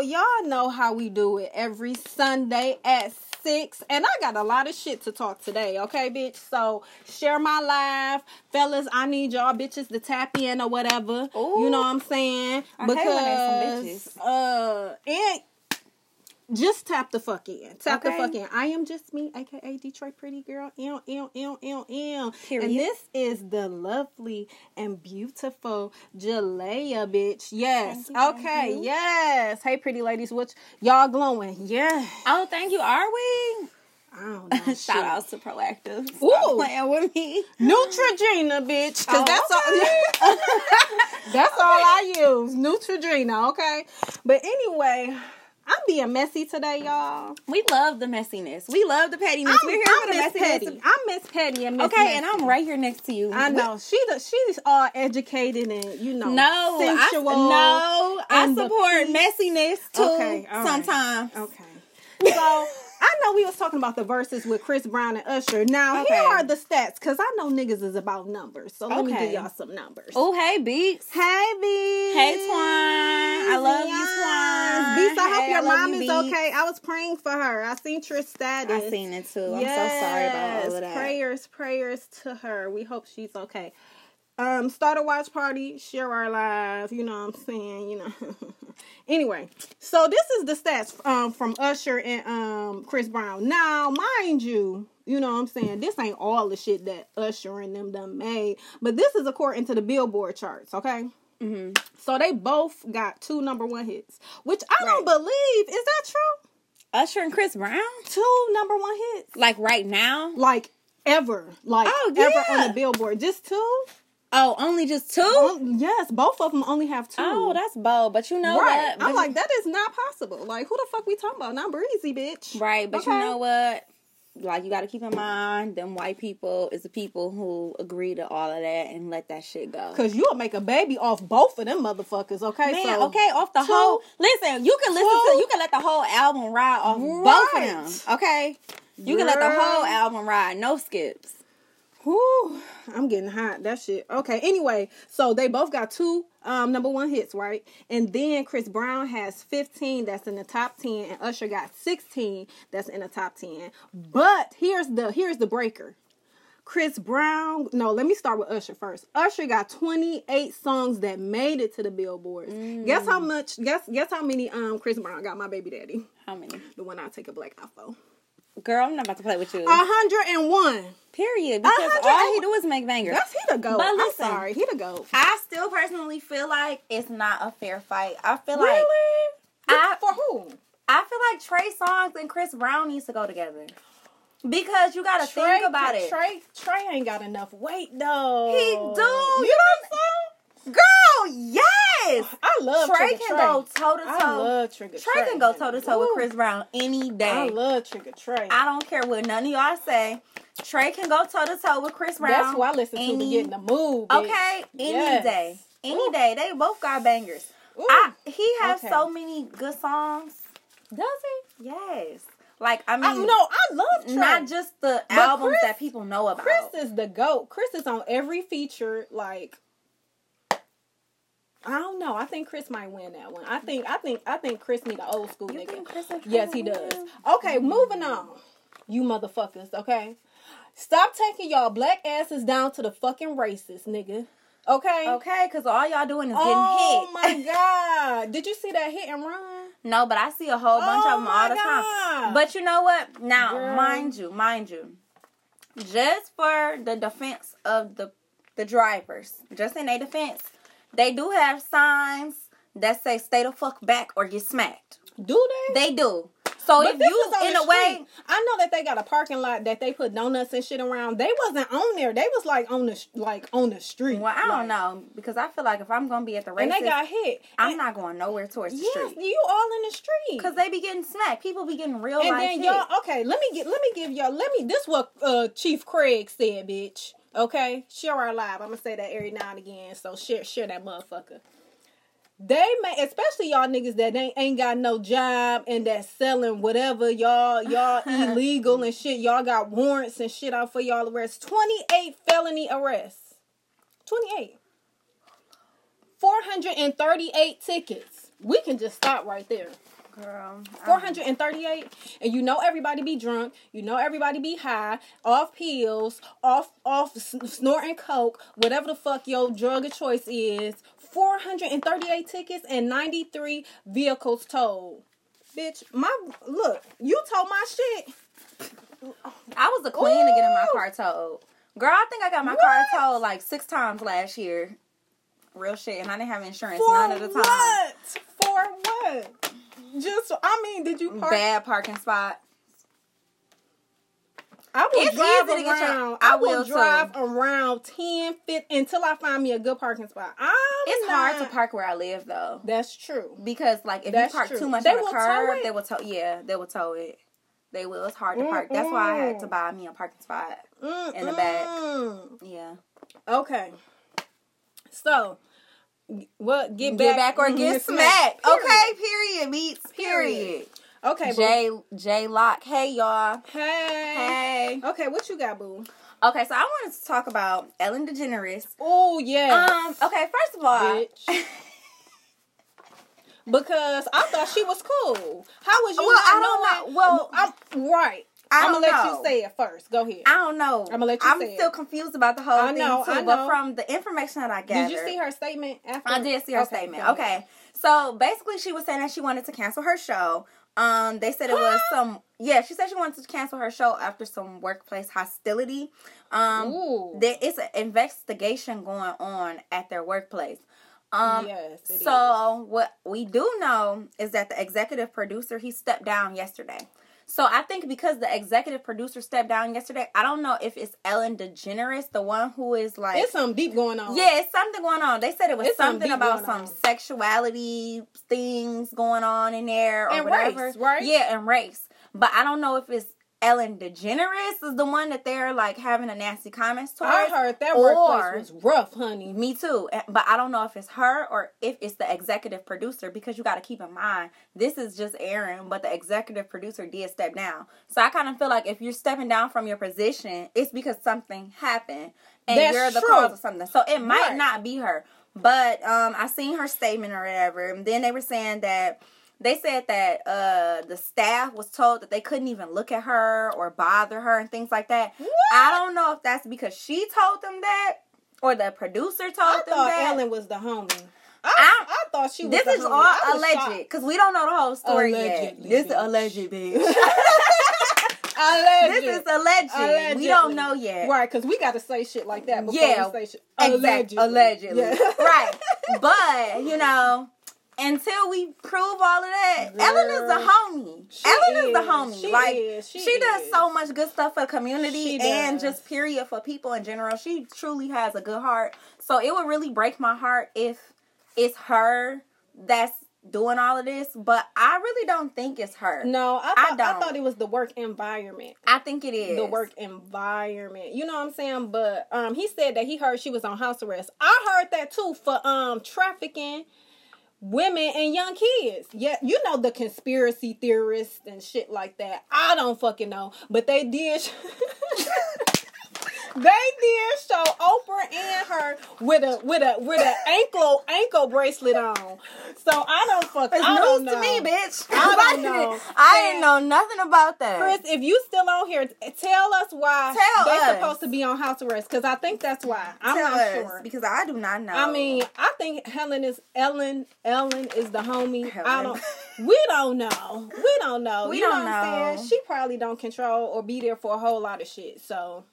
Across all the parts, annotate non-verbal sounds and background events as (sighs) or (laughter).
y'all know how we do it every Sunday at six. And I got a lot of shit to talk today, okay, bitch? So share my live. Fellas, I need y'all bitches to tap in or whatever. Ooh. You know what I'm saying? I hate when because some uh and just tap the fuck in. Tap the fuck in. I am just me, aka Detroit Pretty Girl. Ew, ew, ew, ew, ew. Period. And this is the lovely and beautiful Jalea, bitch. Yes. You, okay. Yes. Hey, pretty ladies. What y'all glowing? Yeah. Oh, thank you. Are we? I don't (laughs) know. Shout shit. outs to Proactiv. Stop Ooh. playing with me. Neutrogena, bitch. Cause Oh, that's all. (laughs) that's all I use. Neutrogena. Okay. But anyway, I'm being messy today, y'all. We love the messiness. We love the pettiness. I'm, We're here I'm for the Miss messiness. Petty. I'm Miss Petty and Miss Okay, and I'm right here next to you. I know she the, she's all educated and you know No, I, no, I support messiness too. Okay, right. sometimes. Okay. (laughs) So I know we was talking about the verses with Chris Brown and Usher. Now Okay. here are the stats because I know niggas is about numbers. So let me give y'all some numbers. Oh, hey, Beats. Hey B. Hey, Twine. I love you, Twine. Beats, I hope your I mom you, is Beats. okay. I was praying for her. I seen your status. I seen it too. I'm so sorry about all of that. Prayers, prayers to her. We hope she's okay. Um, start a watch party, share our live. You know what I'm saying? You know. (laughs) anyway, so this is the stats um from Usher and um Chris Brown. Now, mind you, you know what I'm saying? This ain't all the shit that Usher and them done made, but this is according to the Billboard charts. Okay. hmm So they both got two number one hits, which I don't believe. Is that true? Usher and Chris Brown, Two number one hits, like right now. like ever, like Oh, ever on the Billboard. Just two? Oh, only just two. Um, yes, both of them only have two. Oh, that's bold. But you know right. what? I'm like, that is not possible. Like, who the fuck we talking about? Not breezy, bitch. right. But you know what? Like you got to keep in mind, them white people is the people who agree to all of that and let that shit go. Cause you'll make a baby off both of them motherfuckers. Okay, Man, so okay, off the two- whole. Listen, you can listen two- to. You can let the whole album ride off both of them. Okay, you can let the whole album ride, no skips. Whew, I'm getting hot. That shit. Okay. Anyway, so they both got two um number one hits, right? And then Chris Brown has 15 that's in the top 10, and Usher got 16 that's in the top 10. But here's the here's the breaker. Chris Brown, no, let me start with Usher first. Usher got 28 songs that made it to the billboards. Guess how much guess guess how many um Chris Brown got my baby daddy? How many? The one I take a black eye for. Girl, I'm not about to play with you. 101. Period. Because all he do is make bangers. That's he the goat. But I'm listen. sorry, he the goat. I still personally feel like it's not a fair fight. I feel Really? like I- for who? I feel like Trey Songz and Chris Brown needs to go together. Because you gotta Trey, think about it. Trey, Trey ain't got enough weight though. He do. You know what I'm saying? Girl, yes. I love Trey Trigger can Trey. go toe to toe. I love Trigger Trey Trey. can go toe to toe with Chris Brown any day. I love Trigger Trey. I don't care what none of y'all say. Trey can go toe to toe with Chris Brown. That's who I listen to to get in the mood. bitch. Okay, any Yes. day, any Ooh. day. They both got bangers. Ooh. I he has Okay. so many good songs. Does he? Yes, like I mean, I, no, I love Trey. not just the But albums Chris- that people know about. Chris is the goat. Chris is on every feature. Like, I don't know. I think Chris might win that one. I think. I think. I think Chris need an old school You nigga. think Chris Yes, he does. Okay, moving on. You motherfuckers, okay? Stop taking y'all black asses down to the fucking racist, nigga. Okay? Okay, because all y'all doing is getting oh hit. Oh my (laughs) god. Did you see that hit and run? no, but I see a whole bunch Oh of them all the God. time. But you know what? Now, Girl. mind you, mind you, just for the defense of the the drivers, just in their defense, they do have signs that say "Stay the fuck back" or "Get smacked." Do they? They do. So But if you, in a way. I know that they got a parking lot that they put donuts and shit around. They wasn't on there. They was like on the like on the street. well, I Like, don't know because I feel like if I'm gonna be at the races, And they got hit. I'm And- not going nowhere towards the Yes, street you all in the street. because they be getting smacked. People be getting real and then hit. y'all okay let me get let me give y'all let me this what uh chief craig said bitch okay share our live. I'm gonna say that every now and again so share share that motherfucker. They may especially y'all niggas that ain't, ain't got no job and that selling whatever y'all y'all (laughs) illegal and shit y'all got warrants and shit out for y'all arrests 28 felony arrests. 28 438 tickets. We can just stop right there. Girl, 438 and you know everybody be drunk you know everybody be high off pills off off s- snorting coke whatever the fuck your drug of choice is. 438 tickets and 93 vehicles towed bitch my look you told my shit. I was a queen to get in my car towed. Girl, I think I got my car towed like six times last year. Real shit, and I didn't have insurance for none of the time. what? For what just i mean did you park Bad parking spot. I will It's drive get your- around. I I, will will too. drive around 10, 15, until I find me a good parking spot. I'm It's hard to park where I live though. That's true. Because like if That's you park true. too much They on the will tow curb, it? they will tow. Yeah, they will tow it. They will. It's hard to park. That's why I had to buy me a parking spot. Mm, In the back. mm. Yeah. Okay. So, what? Get, Get back or get smacked. Period. Okay. Period. Beats. Period. Period. Okay. boo. J J Lock. Hey y'all. Hey. Hey. Okay. What you got, boo? Okay, so I wanted to talk about Ellen DeGeneres. Oh yeah. Um. Okay. First of all, Bitch. (laughs) because I thought she was cool. How was you? Well, not I knowing- know. Well, I'm right. I'm gonna let you say it first. Go ahead. I don't know. I'ma let you I'm still it. confused about the whole I thing know, too. I But know. from the information that I gathered, Did you see her statement after? I did see her Okay, statement. Okay. So basically she was saying that she wanted to cancel her show. Um, they said it was some yeah, she said she wanted to cancel her show after some workplace hostility. Um Ooh. there is an investigation going on at their workplace. Um yes. it so what we do know is that the executive producer he stepped down yesterday. So I think because the executive producer stepped down yesterday, I don't know if it's Ellen DeGeneres, the one who is like. It's something deep going on. yeah, it's something going on. They said it was It's something something about some on. sexuality things going on in there or And whatever. race, right? Yeah, and race. But I don't know if it's Ellen DeGeneres is the one that they're like having a nasty comments towards. I heard that Or- workplace was rough, honey. Me too. Eh, But I don't know if it's her or if it's the executive producer because you got to keep in mind this is just Aaron, but the executive producer did step down. So I kind of feel like if you're stepping down from your position, it's because something happened and That's you're the true. cause of something. So it might Right. not be her. But um I seen her statement or whatever. And then they were saying that they said that uh the staff was told that they couldn't even look at her or bother her and things like that. What? I don't know if that's because she told them that or the producer told I them thought that. Ellen was the homie. I, I- I thought she was. this is homie. all alleged because we don't know the whole story Allegedly, yet. This is bitch. alleged, bitch. (laughs) Alleged. this is alleged. We don't know yet. Right, because we got to say shit like that before Yeah, we say shit. Exactly. Allegedly. Yeah. (laughs) right. But, you know, until we prove all of that, Girl. Ellen is the homie. She Ellen is the homie. She like is. She she, does so much good stuff for the community and just period for people in general. She truly has a good heart. So it would really break my heart if it's her that's doing all of this, but I really don't think it's her. No, I I thought I, don't. thought it was the work environment. I think it is. The work environment. You know what I'm saying? But um he said that he heard she was on house arrest. I heard that too for um trafficking women and young kids. Yeah, you know the conspiracy theorists and shit like that. I don't fucking know, but they did. (laughs) they did show Oprah and her with a with a with an ankle ankle bracelet on. So I don't fuck. It's I don't news know. to me, bitch. I don't know. I didn't know nothing about that. Chris, if you still on here, tell us why Tell they us. supposed to be on house arrest. Because I think that's why. I'm Tell not us, sure. because I do not know. I mean, I think Helen is Ellen. Ellen is the homie. I don't. We don't know. We don't know. We you don't know. What I'm know. saying? She probably don't control or be there for a whole lot of shit. So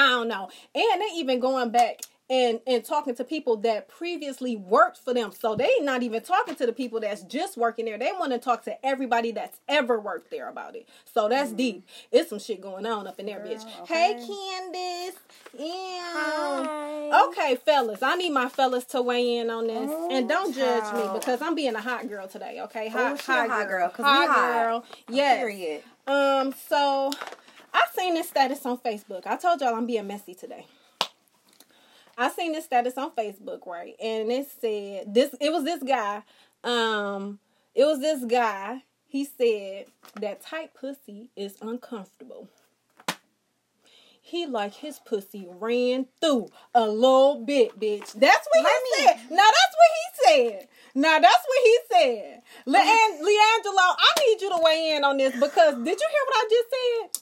I don't know. And they even going back and and talking to people that previously worked for them. So they not even talking to the people that's just working there. They want to talk to everybody that's ever worked there about it. So that's deep. It's some shit going on up in there, bitch. Mm-hmm. Hey okay. Candace. Yeah. Hi. Okay, fellas. I need my fellas to weigh in on this. Oh, and don't judge me because I'm being a hot girl today, okay? Hot, Oh, she a hot girl, we hot hot. girl. Yes. Period. Um, so I seen this status on Facebook. I told y'all I'm being messy today. I seen this status on Facebook, right? And it said this it was this guy. Um, it was this guy. He said that tight pussy is uncomfortable. He like his pussy ran through a little bit, bitch. That's what Let he me- said. Now that's what he said. Now that's what he said. Le- and Leangelo, I need you to weigh in on this because did you hear what I just said?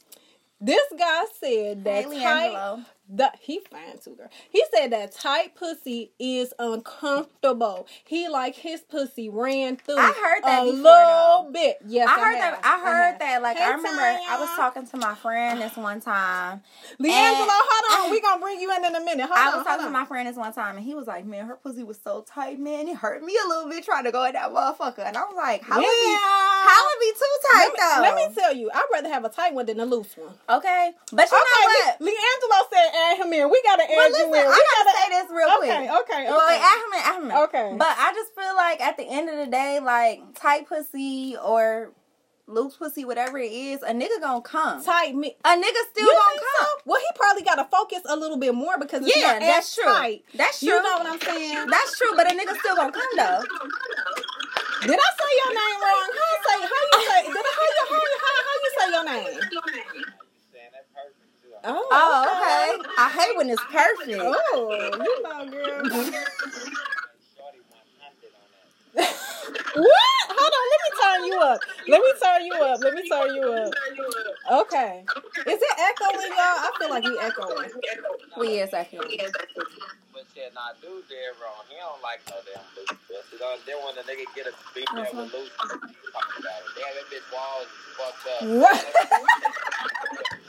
This guy said that Hey, tight, The he fine too, girl. He said that tight pussy is uncomfortable. He like his pussy ran through. I heard that a before, little though. bit. Yes, I heard have. that. I heard have. that. Like Hey, I remember, I was talking to my friend this one time. Leangelo, hold on. (laughs) We gonna bring you in in a minute. Hold I on, was talking to my friend this one time, and he was like, "Man, her pussy was so tight, man. It hurt me a little bit trying to go in that motherfucker." And I was like, "How would be? How would be too tight let me, though?" let me tell you, I'd rather have a tight one than a loose one. okay, but you know what? Le- Leangelo said add him in. We gotta add But you listen, in. I We gotta say this real quick. Okay, okay, okay. Well, add him in, add him in. Okay. But I just feel like at the end of the day, like tight pussy or loose pussy, whatever it is, a nigga gonna come. tight me. A nigga still You gonna come. so? Well, he probably got to focus a little bit more because it's Yeah, not that's true. tight. That's true. You know what I'm saying? That's true, but a nigga still gonna come though. Did I say your name wrong? How I say? How you say? Did I, how you how, you- how, how you say your name? saying that perfect too. Oh, Oh, okay. I hate when it's perfect. Oh, you know, girl. Shorty 100 on that. what? Hold on. Let me turn you up. Let me turn you up. Let me turn you up. Okay. Is it echoing, y'all? I feel like we echoing. We is actually. But shit, nah, dude dead wrong. He don't like no damn loose pussy. Though. Then when the nigga get a female uh-huh. with loose pussy, he talk about it. Damn, that bitch walls fucked up. Right. (laughs)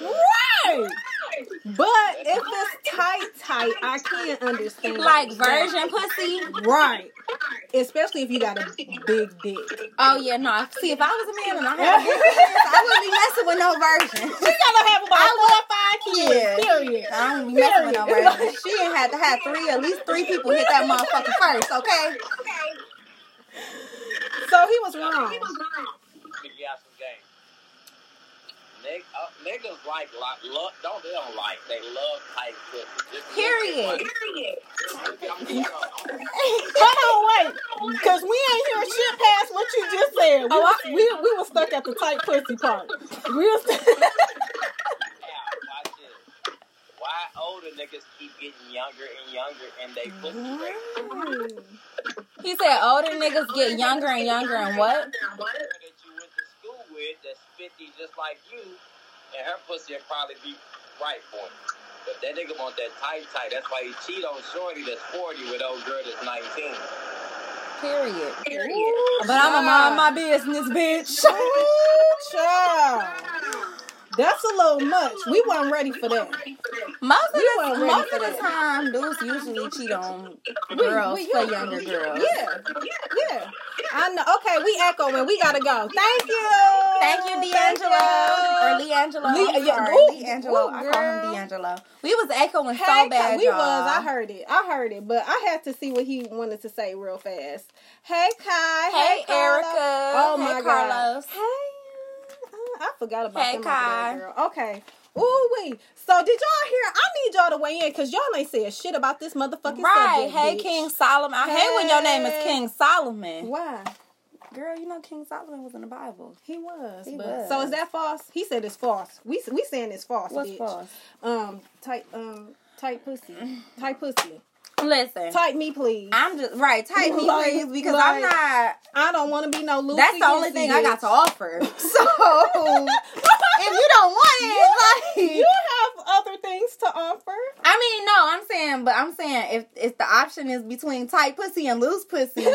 Right. But if it's tight, tight, I can't understand. Like virgin pussy. Right. Especially if you got a big dick. Oh yeah, no. See, if I was a man and I had a big penis, I wouldn't be messing with no virgin. (laughs) She gotta have about I four or five kids. Yeah. Period. I don't be messing with no virgin. She had to have three, at least three people hit that motherfucker first, okay? So he was wrong. Got some game. Nig- uh, niggas like, like love, don't they don't like, they love tight pussy. Just- Period. I'm getting on. Hold on, wait. Because we ain't hear shit past what you just said. We, Oh, I- we, we were stuck at the tight pussy part. We were st- Now, watch this. Why older niggas keep getting younger and younger and they pussy? He said older niggas get younger and younger and what? That you went to school with that's 50 just like you, and her pussy will probably be right for him. But that nigga want that tight tight. That's why he cheat on Shorty that's 40 with old girl that's 19. Period. Period. But I'm a mind my business, bitch. Ooh, (laughs) child. That's a little much. We weren't ready for that. Most of We the, most for of the time, dudes usually cheat on girls we- for yeah. younger girls. Yeah, yeah. I know. Okay, we echoing. We gotta go. Thank you. Thank you, D'Angelo. Or Leangelo. Le- yeah, ooh, D'Angelo. ooh, I call him. D'Angelo. We was echoing Hey, so bad, we y'all. was. I heard it. I heard it, but I had to see what he wanted to say real fast. Hey, Kai. Hey, Carla. Erica. Oh Hey, my Carlos. God. Hey. uh, I forgot about Hey, them Kai. girl. Okay. Ooh wait. So did y'all hear? I need y'all to weigh in because y'all ain't said shit about this motherfucking Right. subject. Hey, bitch. King Solomon. I hate when your name is King Solomon. Why? Girl, you know King Solomon was in the Bible. He was. He but, was. So is that false? He said it's false. We we saying it's false. What's bitch. false? Um, tight um tight pussy, tight pussy, Listen. tight me please. I'm just right. Type me, (laughs) Like- please, because I'm not. I don't want to be no Lucy. That's the only Goosey thing I got to offer. (laughs) So (laughs) if you don't want it, like You have other things to offer. I mean, no, I'm saying, but I'm saying if if the option is between tight pussy and loose pussy,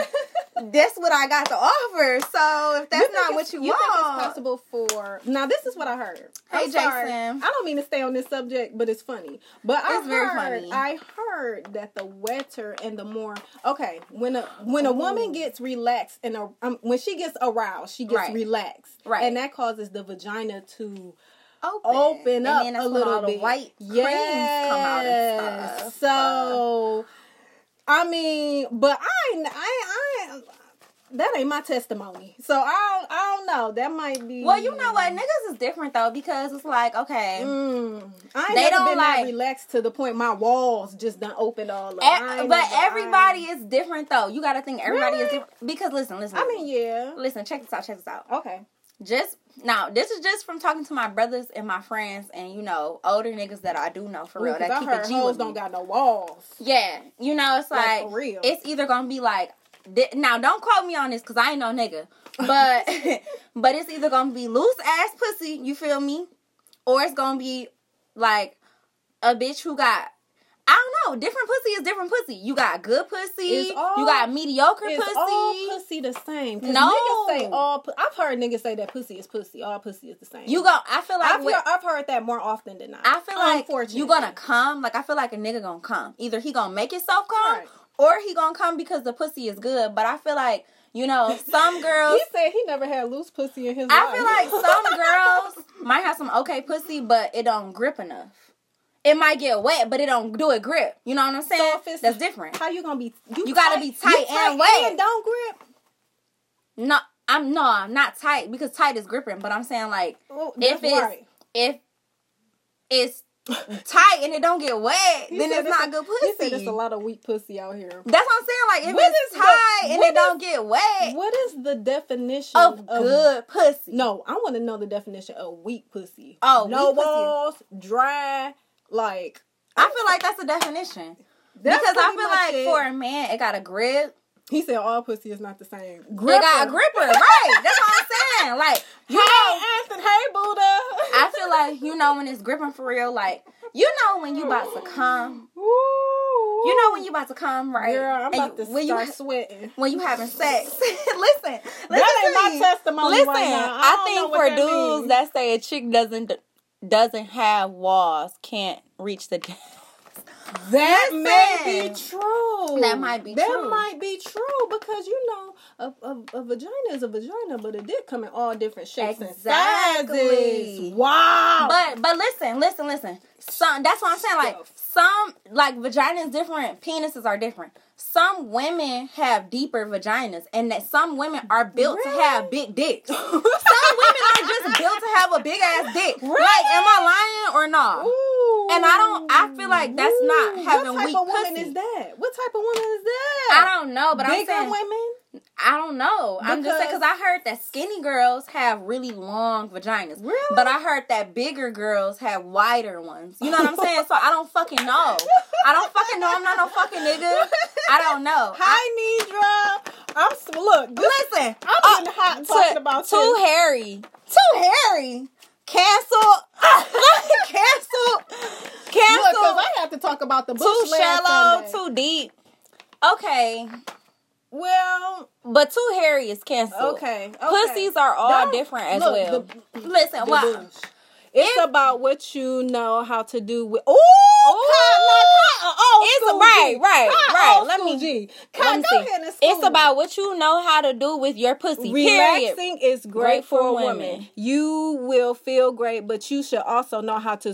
that's what I got to offer. So if that's not what you, you think it's possible for now this is what i heard Hey. Jason. i don't mean to stay on this subject but it's funny but i It's heard funny. i heard that the wetter and the more okay when a when a woman gets relaxed and a, um, when she gets aroused she gets Right. relaxed Right. and that causes the vagina to open, open and up a little bit white yes. come out and stuff. so i mean but i i i that ain't my testimony so i don't, i don't know that might be well, you know what, niggas is different though because it's like okay. Mm, I ain't They never don't been like- relaxed to the point my walls just done opened all up. E- but everybody I, is different though. You got to think everybody is different because listen, listen. I mean, yeah. listen, check this out, check this out. Okay. just now this is just from talking to my brothers and my friends and you know older niggas that I do know for real Ooh, 'cause that I keep heard a G hoes don't me. got no walls. Yeah, you know it's Like, like, for real. it's either gonna be like now don't quote me on this because I ain't no nigga, but (laughs) but it's either gonna be loose ass pussy, you feel me, or it's gonna be like a bitch who got. I don't know. Different pussy is different pussy. You got good pussy. All- you got mediocre It's pussy. all pussy the same. No. niggas say all. I've heard niggas say that pussy is pussy. All pussy is the same. You go. I feel like I've, with- heard, I've heard that more often than not. I feel like you gonna come. Like I feel like a nigga gonna come. Either he gonna make himself come, Right. Or he gonna come because the pussy is good. But I feel like you know some (laughs) girls. He said he never had loose pussy in his life. I life. feel like (laughs) some girls might have some okay pussy, but it don't grip enough. It might get wet, but it don't do it grip. You know what I'm saying? So That's different. How you gonna be? You gotta be you tight and wet. and don't grip. No, I'm no, I'm not tight because tight is gripping. But I'm saying like Oh, if it's right. if it's tight and it don't get wet, He then it's not a- good He said pussy. there's a lot of weak pussy out here. That's what I'm saying. Like if What it's is the- tight and it don't get wet What is the definition of good pussy. No, I want to know the definition of weak pussy. Oh, no weak pussy. balls, dry, like I feel like that's the definition. that's because I feel like it. for a man, it got a grip. He said all pussy is not the same. It got a gripper, right? That's what I'm saying. Like (laughs) you know, Hey, Anthony, hey, Buddha. I feel like you know when it's gripping for real. Like you know when you about to come. You know when you about to come, right? Girl, I'm about to when start you sweating. when you having sex. (laughs) listen, listen That ain't to my me. testimony Listen, right. I I, think for that dudes means. that say a chick doesn't doesn't have walls, can't reach the. (laughs) That Listen. may be true. That might be that true. That might be true because you know a, a, a vagina is a vagina, but a dick come in all different shapes Exactly. and sizes. Wow. But but listen, listen, listen. Some that's what I'm saying. Like some like vaginas different, penises are different. Some women have deeper vaginas, and that some women are built to have big dicks. (laughs) some women are just built to have a big ass dick. Like, am I lying or not? Ooh. And I don't- I feel like that's not Ooh. having What type weak of woman pussy. is that? What type of woman is that? I don't know, but I'm Bigger saying women. I don't know. I'm just saying Because- because I heard that skinny girls have really long vaginas. Really? But I heard that bigger girls have wider ones. You know what I'm (laughs) saying? So I don't fucking know. I don't fucking know. I'm not no fucking nigga. I don't know. (laughs) I, Hi, Nidra. I'm look. This, listen, I'm getting hot talking about too this. hairy. Too hairy. Cancel. (laughs) Cancel. Look, because Cancel. I have to talk about the Too shallow. Too deep. Okay, Well, but too hairy is canceled. okay. okay. Pussies are all Don't- different as look, well. the- Listen, the. It's about what you know how to do with. Ooh, oh, It's right, right, right. Let me- G. let Kai, me see. It's about what you know how to do with your pussy. Period. Relaxing is great, for a woman. You will feel great, but you should also know how to.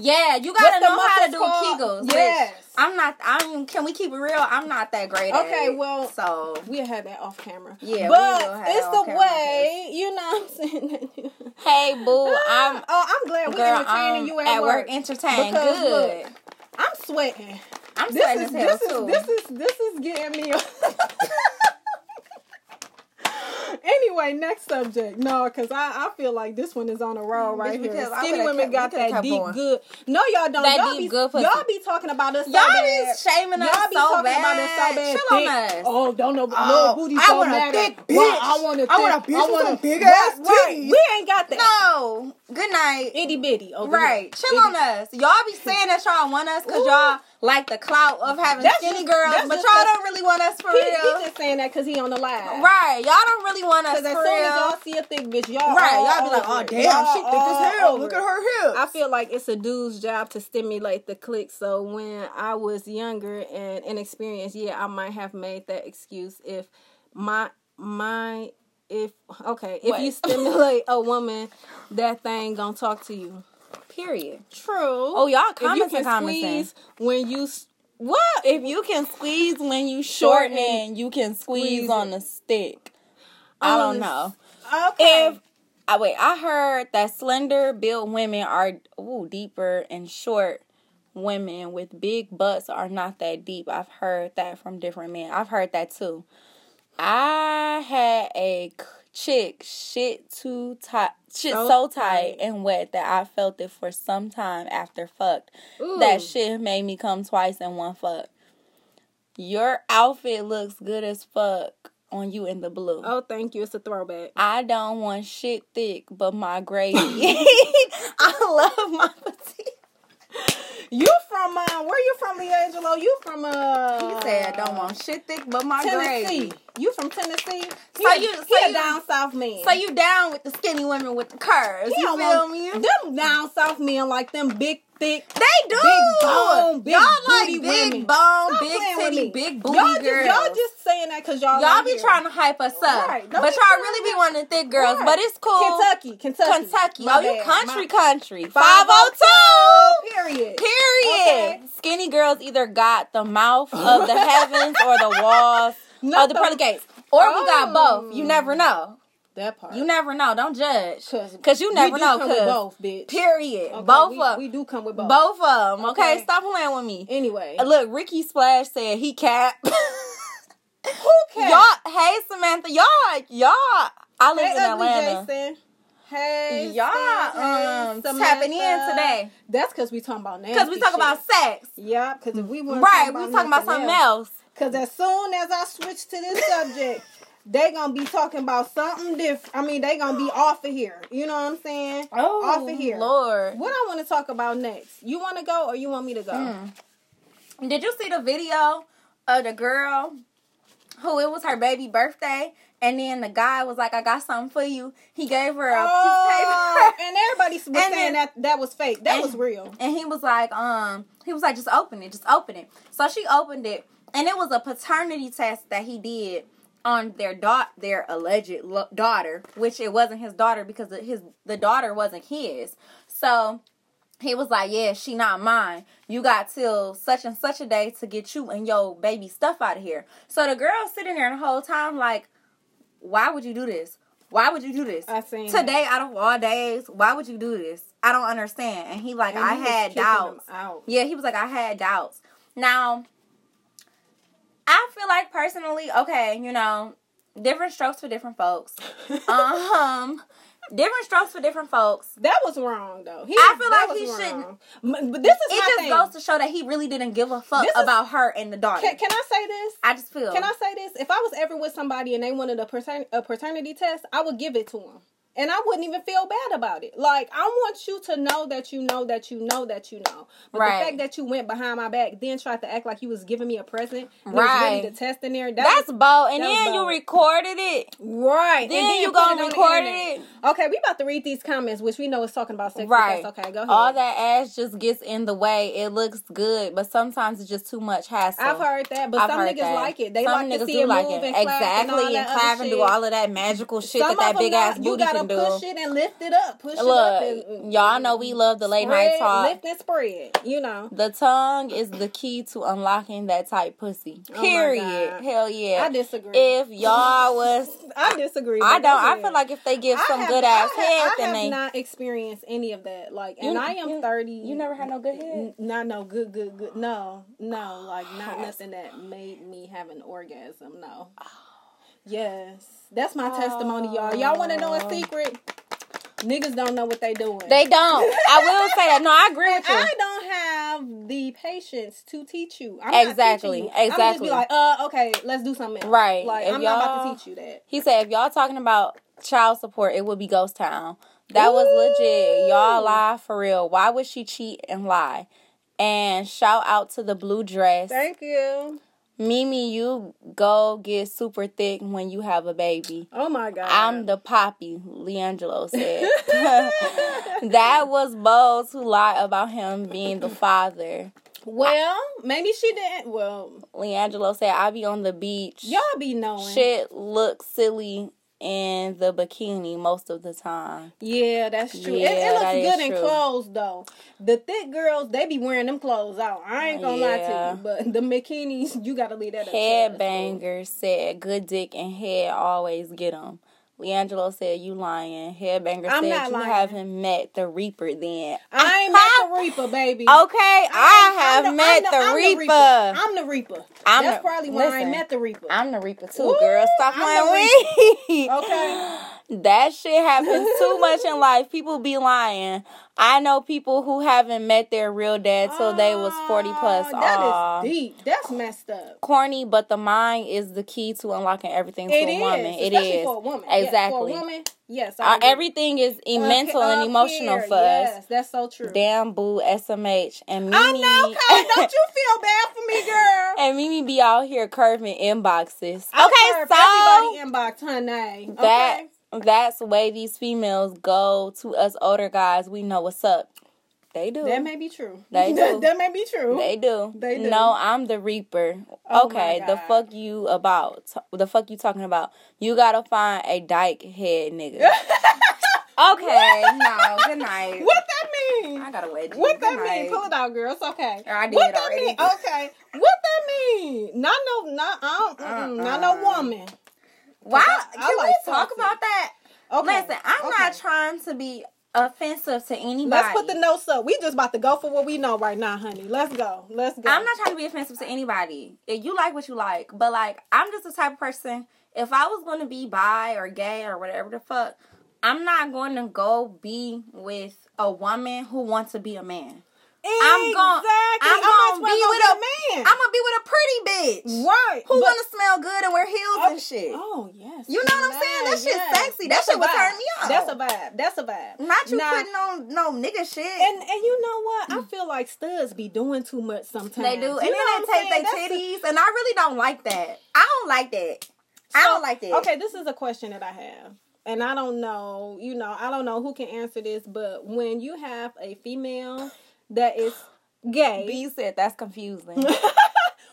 Yeah, you gotta know how to do called? kegels. Yes. I'm not. I'm. Can we keep it real? I'm not that great. at Okay, it. well, so We'll have that off camera. Yeah, we but it's the way. You know what I'm saying? (laughs) hey, boo, ah, I'm. oh, I'm glad we're Girl, entertaining I'm you at, at work. work entertained. Because, Good. look, I'm sweating. I'm This sweating is this too. is this is this is getting me. (laughs) anyway, next subject. No, because I, I feel like this one is on a roll mm, right Bitch, here. Skinny women kept- got that deep going. good. No, y'all don't. That y'all deep be, good pussy. Y'all be talking about us. so Y'all bad. be shaming us Y'all be so talking bad. about us so bad. Chill on us. Oh, don't know. Oh, no booty I so want a thick bitch. Well, I want a thick. I want a bitch I want a big ass right. titties. We ain't got that. No. Good night. Itty bitty. over Right. Chill on us. Y'all be saying that y'all want us because y'all like the clout of having That's skinny just- girls, but y'all don't really want us for He, real. he just saying that because he on the live. right. Y'all don't really want us Because for as soon real. as y'all see a thick bitch, y'all Right, y'all be like, oh damn, Y'all she thick as hell. Look at her hips. I feel like it's a dude's job to stimulate the click. So when I was younger and inexperienced, yeah, I might have made that excuse if my my if okay if you (laughs) stimulate a woman, that thing gonna talk to you. Period. True. Oh, y'all you commenting, can when you s- what If you can squeeze when you Shorten, shorten, you can squeeze, squeeze on the stick. I don't know. okay If I wait, I heard that slender built women are ooh deeper and short women with big butts are not that deep. I've heard that from different men. I've heard that too. I had a chick shit too tight, shit So so, tight. tight and wet that I felt it for some time after fucked. Ooh. That shit made me come twice in one fuck. Your outfit looks good as fuck on you in the blue. Oh, thank you. It's a throwback. I don't want shit thick but my gravy. (laughs) (laughs) I love my petite. You from uh, where you from, Leangelo? You from uh? He said, "I don't want shit thick but my Tennessee. gravy." You from Tennessee? So you- he so a down south man. So you down with the skinny women with the curves? He you feel want- me? Them down south men like them big, thick. They do. Big bone, big y'all like big women. bone, Stop big playing with me. titty, big booty y'all girls. Just, y'all just saying that because y'all Y'all be here. trying to hype us up, Right. But y'all really be wanting thick girls. Right. But it's cool. Kentucky, Kentucky, Kentucky. My oh, you country, My- country. Oh five oh two. Period. Period. Okay. Skinny girls either got the mouth of the (laughs) heavens or the walls Not of the pearly gates, or we got Oh. both. You never know. That part. You never know. Don't judge, Cause, cause you never we do know. come with 'cause- both, bitch. Period. Okay, both we, of we do come with both. both of them. Okay? Okay. stop playing with me. Anyway, Uh, Look, Ricky Splash said he cap. (laughs) who cares? y'all, hey Samantha, y'all, y'all. I live Hey, in Atlanta. Jason. Hey, Y'all um tapping in today That's because we talking about names. because we talk about sex. Yeah, because if we weren't Right, we talking about something else. Because as soon as I switch to this subject, (laughs) they gonna be talking about something different. I mean, they gonna be off of here. You know what I'm saying? Oh, off of here. Lord. What I want to talk about next? You want to go or you want me to go? Mm. Did you see the video of the girl who it was her baby birthday? And then the guy was like, I got something for you. He gave her a Oh, piece of paper. (laughs) and everybody was And saying then- that that was fake. That and- was real. And he was like, um, he was like, just open it, just open it. So she opened it, and it was a paternity test that he did on their dot, their alleged lo- daughter, which it wasn't his daughter because the- his the daughter wasn't his. So he was like, yeah, she not mine. You got till such and such a day to get you and your baby stuff out of here. So the girl sitting there the whole time like, why would you do this? Why would you do this? I seen Today out of all days, why would you do this? I don't understand. And he like, And I had doubts. Yeah, he was like, I had doubts. Now, I feel like personally, okay, you know, different strokes for different folks. (laughs) um, different strokes for different folks. That was wrong though. He, I feel like he wrong. shouldn't- But this is It just thing. goes to show that he really didn't give a fuck This is- about her and the daughter. Can, can I say this? I just feel. Can I say this? If I was ever with somebody and they wanted a, patern- a paternity test, I would give it to them. And I wouldn't even feel bad about it. Like, I want you to know that you know that you know that you know. But Right. the fact that you went behind my back, then tried to act like you was giving me a present, Right. really the test in there. That That's was, bold. And that then you recorded it. right. And Then you put gonna it record it. Okay, we about to read these comments, which we know is talking about sex. Right. Okay, go ahead. All that ass just gets in the way. It looks good, but sometimes it's just too much hassle. I've heard that, but I've some niggas that. like it. They Some like to see do it like move it. and exactly, and and clap and do all of that magical shit Some that that big ass you booty gotta do. push it and lift it up. Push it up. And, y'all know we love the late night spread, talk. Lift and spread. You know. The tongue is the key to unlocking that tight pussy. Oh my Period. God. Hell yeah. I disagree. If y'all was, (laughs) I disagree. I don't. I feel like if they give some have- good ass I, head, then have they. not experienced any of that. Like, and You- I am you- thirty. You never had no good head. N- Not no good, good, good. No, no, like not (sighs) nothing that made me have an orgasm. No. (sighs) Yes, that's my testimony, y'all. Y'all want to know a secret? Niggas don't know what they doing. They don't. I will say that. No, I agree with you. I don't have the patience to teach you. I'm Exactly, you. I'm just be like, uh, okay, let's do something else. Right. Like, If I'm not about to teach you that. He said if y'all talking about child support, it would be Ghost Town. That was legit. Y'all lie for real. Why would she cheat and lie? And shout out to the blue dress. Thank you. Mimi, you go get super thick when you have a baby. Oh my god. I'm the poppy, Leangelo said. (laughs) that was bold to lie about him being the father. well, maybe she didn't. Well, Leangelo said, I be on the beach. y'all be knowing. Shit looks silly in the bikini most of the time. Yeah, that's true. it, Yeah, it looks good in true. clothes though. The thick girls, they be wearing them clothes out. I ain't gonna lie to you, but the bikinis, you gotta leave that. up to us. Headbanger said, good dick and head always get him. Leangelo said, you lying. Headbanger I'm said, you lying. haven't met the Reaper then. I ain't met the (laughs) Reaper, baby. Okay, I have I'm the- met I'm the, I'm Reaper. I'm the Reaper. I'm That's the- probably why I listen, ain't met the Reaper. I'm the Reaper too, Woo, girl. Stop playing with me. (laughs) Okay. That shit happens (laughs) too much in life. People be lying. I know people who haven't met their real dad till they was 40 plus. Oh, That Aw. is deep. That's messed up. Corny, but the mind is the key to unlocking everything It a is, woman. It is. for a woman. Yes, Exactly. for a woman, yes. Uh, everything is e- Up- mental and emotional here, for us. Yes, that's so true. Damn boo SMH and Mimi. I know, Kay. (laughs) Don't you feel bad for me, girl? and Mimi be out here curving inboxes. I okay, so everybody inbox, honey. that okay? That's the way these females go to us older guys. We know what's up. They do. that may be true. They (laughs) do. that may be true. They do. They do. No, I'm the reaper. Oh okay, the fuck you about? The fuck you talking about? You gotta find a dyke head nigga. (laughs) okay, no, good night. what that mean? I gotta wait. What that mean? Pull it out, girl. It's okay. I did what that already. mean? Okay. What that mean? Not no, not I don't, mm-mm, not no Uh-uh. woman. Wow, I- I can like we talk about that? Okay. Listen, I'm not trying to be offensive to anybody. Let's put the notes up. We just about to go for what we know right now, honey. Let's go. Let's go. I'm not trying to be offensive to anybody. If you like what you like, but like I'm just the type of person. If I was going to be bi or gay or whatever the fuck, I'm not going to go be with a woman who wants to be a man. I'm gon- Exactly. I'm I might gonna be with a- man. I'm gonna be with a pretty bitch right. who but- want to smell good and wear heels and oh, shit. Oh yes. You know what I'm saying? That shit's yes. sexy. That That's shit a would turn me on. That's a vibe. That's a vibe. Not you Now- putting on no nigga shit. And and you know what? I mm. feel like studs be doing too much sometimes. they do, You and then they take their saying? That's the- titties, and I really don't like that. I don't like that. I don't like that. Okay, this is a question that I have. And I don't know, you know, I don't know who can answer this, but when you have a female that is gay, B said that's confusing. (laughs) and right,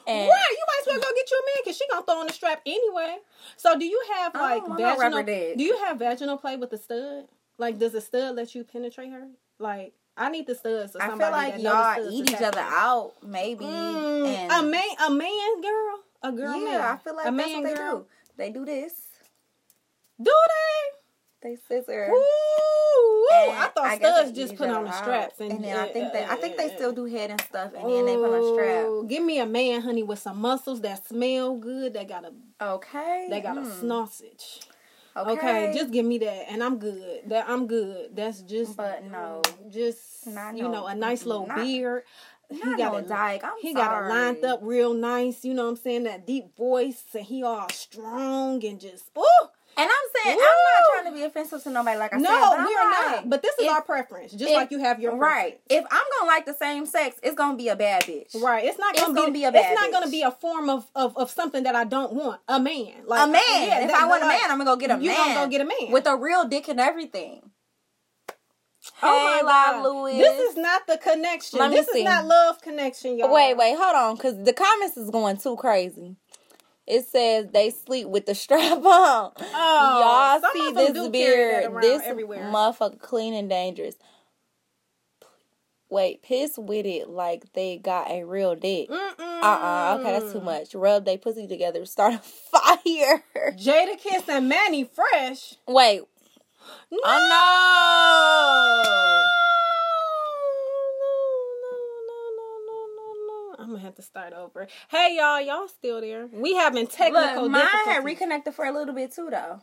you might as well go get you a man because she gonna throw on the strap anyway. So do you have like don't want no vaginal? do you have vaginal play with the stud? Like, does the stud let you penetrate her? Like, I need the studs. So I somebody feel like y'all eat each other out, maybe. Mm, and a man, a man, girl, a girl, yeah, man. I feel like a that's man, what they girl. do. They do this. Do they? They scissor. Ooh, I thought guess studs just put on the straps, out. and, then I think they, I think they still do head and stuff, and then they put on a strap. Give me a man, honey, with some muscles that smell good. That got a Okay. they got a Mm. sausage. Okay. Okay. just give me that, and I'm good. That I'm good. That's just, But no. just Not you no- know, a nice little not- beard. He got no it. he got it lined up real nice. You know what I'm saying? That deep voice, and he all strong and just ooh. And I'm saying Woo! I'm not trying to be offensive to nobody. Like I No, said, I'm we are like, not. But this is if- our preference, just if- like you have your right. preference. If I'm gonna like the same sex, it's gonna be a bad bitch. Right. It's not gonna, gonna be, be a bad It's not gonna be a form of, of, of something that I don't want. A man. Like a man. yeah, if that- I want a man, I'm gonna go get a man. you man. gonna go get a man. with a real dick and everything. Oh Hey, my God. Louis. This is not the connection. Let this see. is not love connection, y'all. Wait, wait, hold on, because the comments is going too crazy. It says they sleep with the (laughs) strap on. Oh, Y'all see this beard? This everywhere. motherfucker clean and dangerous. Wait, piss with it like they got a real dick. Uh uh Okay, that's too much. Rub they pussy together, (laughs) start a fire. Jadakiss and Mannie Fresh. Wait. No. Oh no. I'm gonna have to start over. Hey y'all, y'all still there? We having technical Look, mine difficulties. had reconnected for a little bit too, though.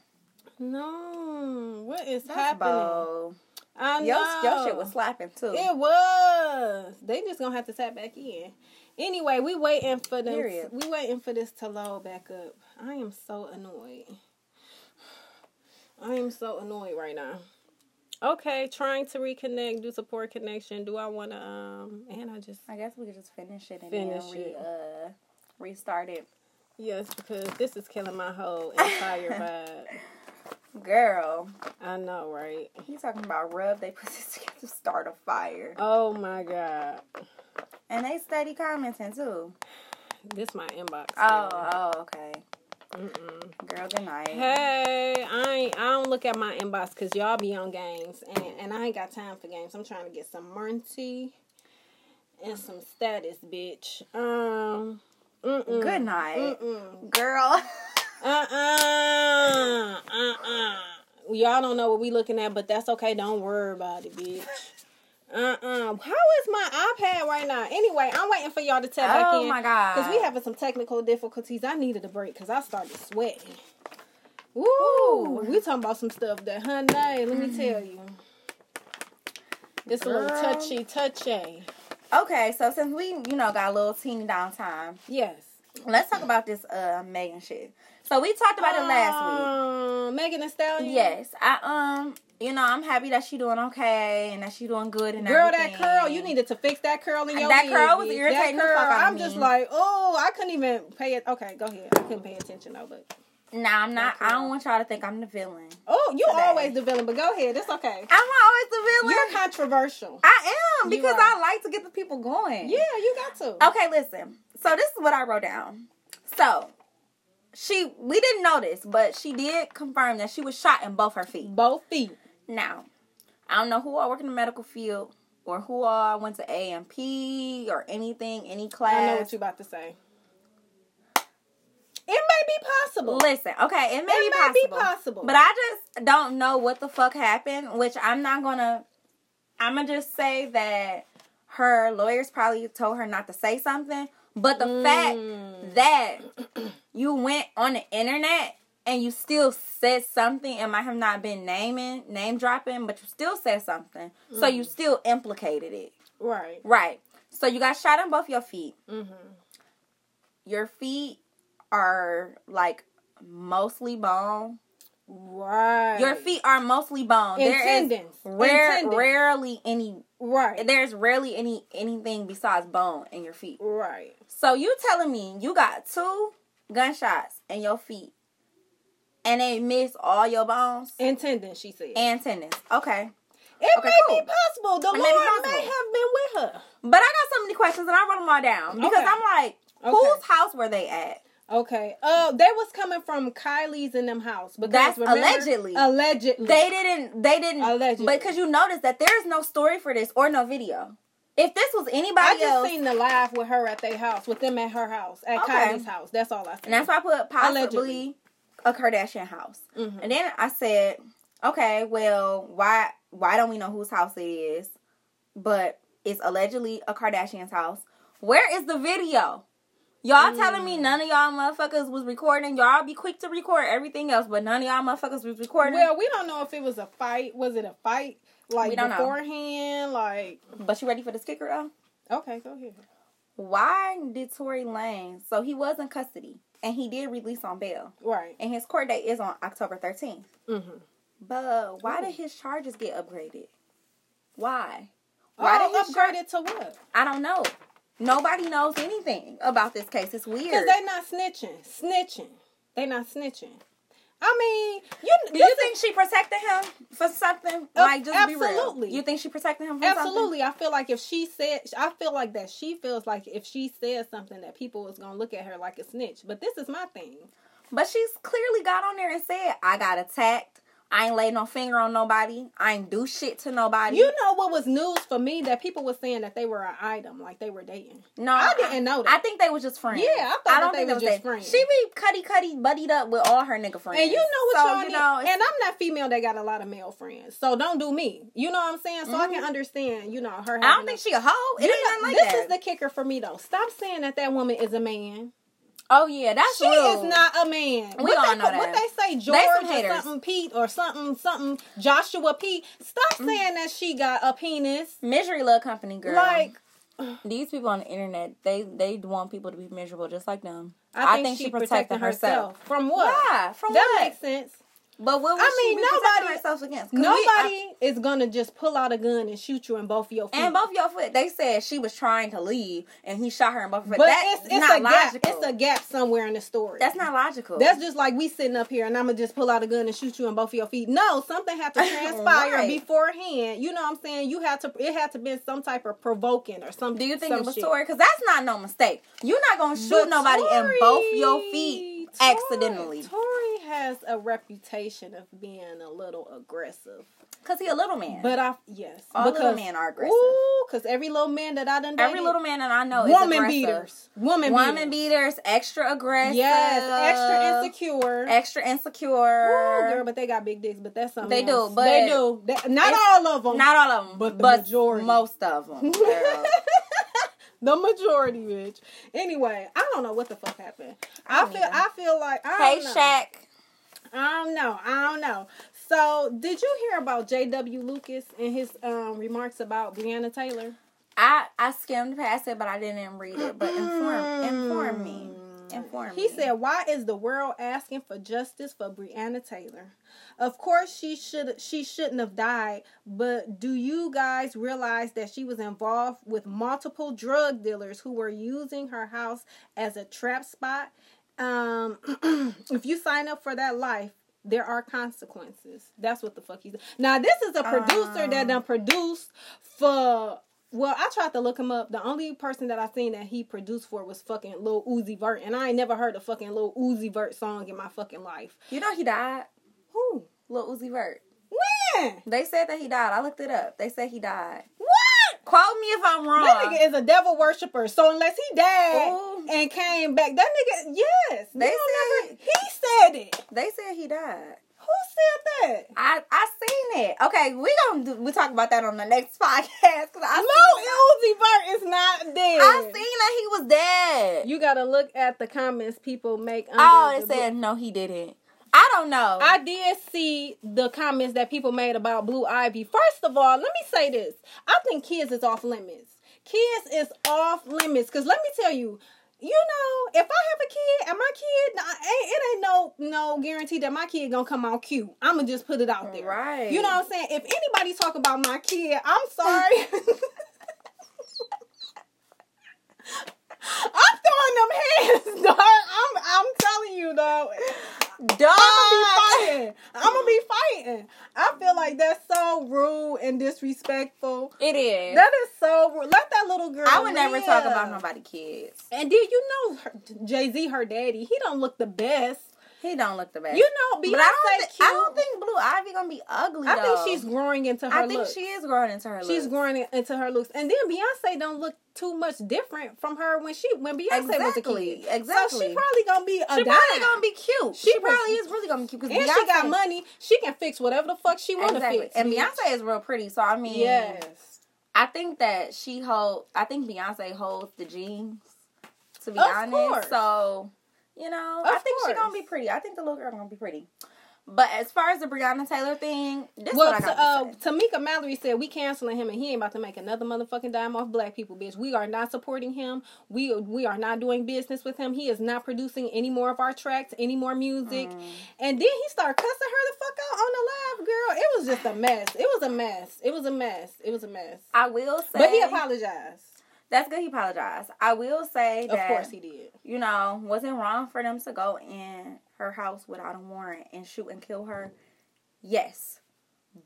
no, what is That's happening? bold. I know. Your, your shit was slapping too. It was. They just gonna have to tap back in. Anyway, we waiting for them. Period. We waiting for this to load back up. I am so annoyed. (sighs) I am so annoyed right now. Okay, trying to reconnect, do support connection. Do I want to? Um, and I just I guess we could just finish it and Finish then re, uh, restart it. yes, because this is killing my whole entire (laughs) vibe. Girl, I know, right? he's talking about rub they pussies (laughs) together, to start a fire. Oh my god, And they steady commenting too. this my inbox. Oh, oh, okay. Mm-mm. Girl, good night. Hey, I ain't, I don't look at my inbox because y'all be on games, and and I ain't got time for games. I'm trying to get some Monty and some status, bitch. Um, mm-mm, Good night. Mm-mm. Girl. (laughs) Uh-uh, uh-uh. Y'all don't know what we looking at, but that's okay. Don't worry about it, bitch. Uh-uh. How is my iPad right now? Anyway, I'm waiting for y'all to tap back Oh my God. Because we having some technical difficulties. I needed a break because I started sweating. Woo! We talking about some stuff that, honey, let me tell you. It's a little touchy, touchy. Okay, so since we, you know, got a little teeny downtime, Yes. let's talk about this uh Megan shit. So we talked about it last week. Um, Megan Thee Stallion. Yes, I um, you know, I'm happy that she doing okay and that she doing good and Girl, everything. that curl, you needed to fix that curl in your hair. That wig, curl was irritating That curl, I'm just like, oh, I couldn't even pay it. Okay, go ahead. I couldn't pay attention though, but Nah, I'm not. That I don't want y'all to think I'm the villain. oh, you Today. always the villain. But go ahead, it's okay. I'm always the villain. You're controversial. I am because. I like to get the people going. Yeah, you got to. Okay, listen. So this is what I wrote down. So she, we didn't know this, but she did confirm that she was shot in both her feet. Both feet. Now, I don't know who all work in the medical field or who all went to AMP or anything, any class. I know what you're about to say. It may be possible. Listen, okay, it may, It be, may be possible, possible. but I just don't know what the fuck happened. Which I'm not gonna. I'm gonna just say that her lawyers probably told her not to say something. But the Mm. fact that you went on the internet and you still said something, and might have not been naming, name dropping, but you still said something. So Mm. you still implicated it, right. right? So you got shot on both your feet. Mm-hmm. Your feet are like mostly bone. Right. Your feet are mostly bone. And There is tendons. rare, And tendons. rarely any. Right. There's rarely any anything besides bone in your feet. Right. So you telling me you got two gunshots in your feet, and they missed all your bones And tendons, she said. and tendons? Okay, it okay, may cool. be possible. The It may Lord may, possible. have been with her. but I got so many questions, and I wrote them all down because Okay. I'm like, Okay. whose house were they at? Okay. Uh, they was coming from Kylie's in them house. Because That's remember- allegedly. Allegedly. They didn't. They didn't. Allegedly. But because you notice that there is no story for this or no video. If this was anybody I just else, seen the live with her at their house, with them at her house, at Okay. Kylie's house. That's all I seen. and that's why I put possibly Allegedly. a Kardashian house. Mhm. And then I said, okay, well, why why don't we know whose house it is? But it's allegedly a Kardashian's house. Where is the video? Y'all telling Mm. me none of y'all motherfuckers was recording? Y'all be quick to record everything else, but none of y'all motherfuckers was recording. Well, we don't know if it was a fight. Was it a fight? Like We don't know. beforehand? Like but you ready for this kicker though? okay, go ahead. Why did Tory Lanez? So he was in custody and he did release on bail, Right. and his court date is on October thirteenth. Mm-hmm. But why did his charges get upgraded? Why? Why Why did his char- upgraded to what? I don't know. Nobody knows anything about this case. It's weird. Because they're not snitching. Snitching. They're not snitching. I mean, you. Do you think she protected him for something? Like, just be real. absolutely. You think she protected him for something? Absolutely, I feel like if she said, I feel like that she feels like if she said something that people was gonna look at her like a snitch. But this is my thing. But she's clearly got on there and said, I got attacked. I ain't laid no finger on nobody. I ain't do shit to nobody. You know what was news for me that people were saying that they were an item, like they were dating. no, I didn't know that. I think they was just friends. Yeah, I thought that don't they think was just that- friends. She be cutty cutty buddied up with all her nigga friends. And you know what so, y'all you know, and I'm not female that got a lot of male friends, so don't do me. You know what I'm saying? So I can understand. You know her. Mm-hmm. I don't think she a hoe. It ain't know, nothing like that. this is the kicker for me though. Stop saying that that woman is a man. Oh yeah, that's She rude. is not a man. We what all they, know What they say, George some or something Pete or something something Joshua Pete. Stop Mm. saying that she got a penis. Misery love company girl. Like (sighs) these people on the internet, they they want people to be miserable just like them. I think, she protected herself. From what? Yeah, from that what? makes sense. But what was I mean, she be protecting nobody- herself against? 'Cause we- Nobody I- is gonna just pull out a gun and shoot you in both your feet. and both your foot. They said she was trying to leave, and he shot her in both. Foot. but That's it's it's not a gap. logical. It's a gap somewhere in the story. That's not logical. That's just like we sitting up here and I'm gonna just pull out a gun and shoot you in both of your feet. No, something had to (laughs) transpire Right. beforehand. You know what I'm saying? You had to. It had to be some type of provoking or something. Do you think it was. Tory? Because that's not no mistake. You're not gonna shoot But nobody in both your feet Tory- accidentally. Tory has a reputation of being a little aggressive. Cause he a little man. But I yes, All little men are aggressive. Ooh, because every little man that I done dated, every little man that I know is woman beaters, woman, woman beaters. beaters, extra aggressive. Yes, extra insecure. extra insecure. Ooh, girl, but they got big dicks. But that's something They do, but they do. They- not all of them. Not all of them, But but, majority. most of them. (laughs) girl. (laughs) the majority, bitch. Anyway, I don't know what the fuck happened. I, don't feel. either. I feel like. I hey, don't know. Shaq. I don't know. I don't know. So, did you hear about J.W. Lucas and his um, remarks about Breonna Taylor? I I skimmed past it, but I didn't read it. But inform inform me. (clears throat) Inform He me. said, "Why is the world asking for justice for Breonna Taylor? Of course, she should she shouldn't have died, but do you guys realize that she was involved with multiple drug dealers who were using her house as a trap spot? Um, (clears throat) if you sign up for that life." There are consequences. That's what the fuck he's. Now this is a producer that Um. done produced for well, I tried to look him up. The only person that I seen that he produced for was fucking Lil Uzi Vert, and I ain't never heard a fucking Lil Uzi Vert song in my fucking life. You know he died. Who? Lil Uzi Vert. When? They said that he died. I looked it up. They said he died. What? Quote me if I'm wrong. That nigga is a devil worshiper. So unless he died Ooh. and came back, that nigga, yes, They don't said- never- he said it. they said he died. Who said that? I I seen it. Okay, we gonna do, we talk about that on the next (laughs) podcast. Cause I Lil Uzi Vert is not dead. I seen that he was dead. You gotta look at the comments people make. Oh, they said no, he didn't. I don't know. I did see the comments that people made about Blue Ivy. First of all, let me say this. I think kids is off limits. Kids is off limits. Cause let me tell you, you know, if I have a kid and my kid, nah, it ain't no no guarantee that my kid gonna come out cute. I'ma just put it out there. Right. You know what I'm saying? If anybody talk about my kid, I'm sorry. (laughs) (laughs) I'm throwing them hands, (laughs) dog. I'm I'm telling you, dog. Dog. I'm gonna be fighting. I'm gonna be fighting. I feel like that's so rude and disrespectful. It is. That is so rude. Let that little girl. I would never talk live. about nobody kids. And did you know Jay Z, her daddy? He don't look the best. He don't look the best. You know, Beyonce but I don't, cute. I don't think Blue Ivy gonna be ugly. I though. think she's growing into her I think looks. she is growing into her. She's looks. growing into her looks, and then Beyonce don't look too much different from her when she when Beyonce was a Exactly, kid. So she probably gonna be a She dime. probably gonna be cute. She She, was- probably is really gonna be cute because and she got money. She can fix whatever the fuck she want to Exactly. fix. And. Beyonce is real pretty, so I mean, Yes. I think that she hold. I think Beyonce holds the genes. To be Of honest, course. so you know, Of I think she's gonna be pretty. I think the little girl gonna be pretty. But as far as the Breonna Taylor thing, this Well, what I t- got uh. Tamika Mallory said we canceling him and he ain't about to make another motherfucking dime off black people, bitch. We are not supporting him. We we are not doing business with him. He is not producing any more of our tracks, any more music. Mm. And then he started cussing her the fuck out on the live, girl. It was just a mess. It was a mess. It was a mess. It was a mess. I will say, But he apologized. That's good. He apologized. I will say that, Of course he did. you know, wasn't wrong for them to go in her house without a warrant and shoot and kill her. Yes.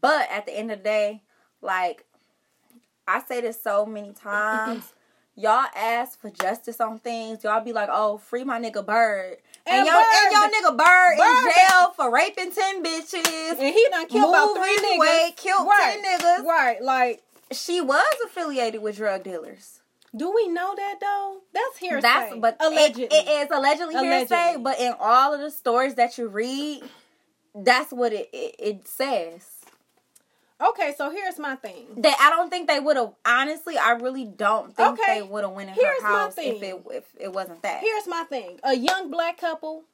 But at the end of the day, like, I say this so many (clears throat) times. Y'all ask for justice on things. Y'all be like, "Oh, free my nigga Bird," and, And yo, and Bird- your nigga Bird, in jail for raping ten bitches. And he done killed about three niggas. killed right. ten niggas. Right. Like, She was affiliated with drug dealers. Do we know that though? That's hearsay. That's but allegedly. It, it is allegedly, hearsay. But in all of the stories that you read, that's what it it, it says. Okay, so here's my thing. That I don't think they would have. Honestly, I really don't think Okay, they would have went in here's her my house if it if it wasn't that. Here's my thing. A young black couple,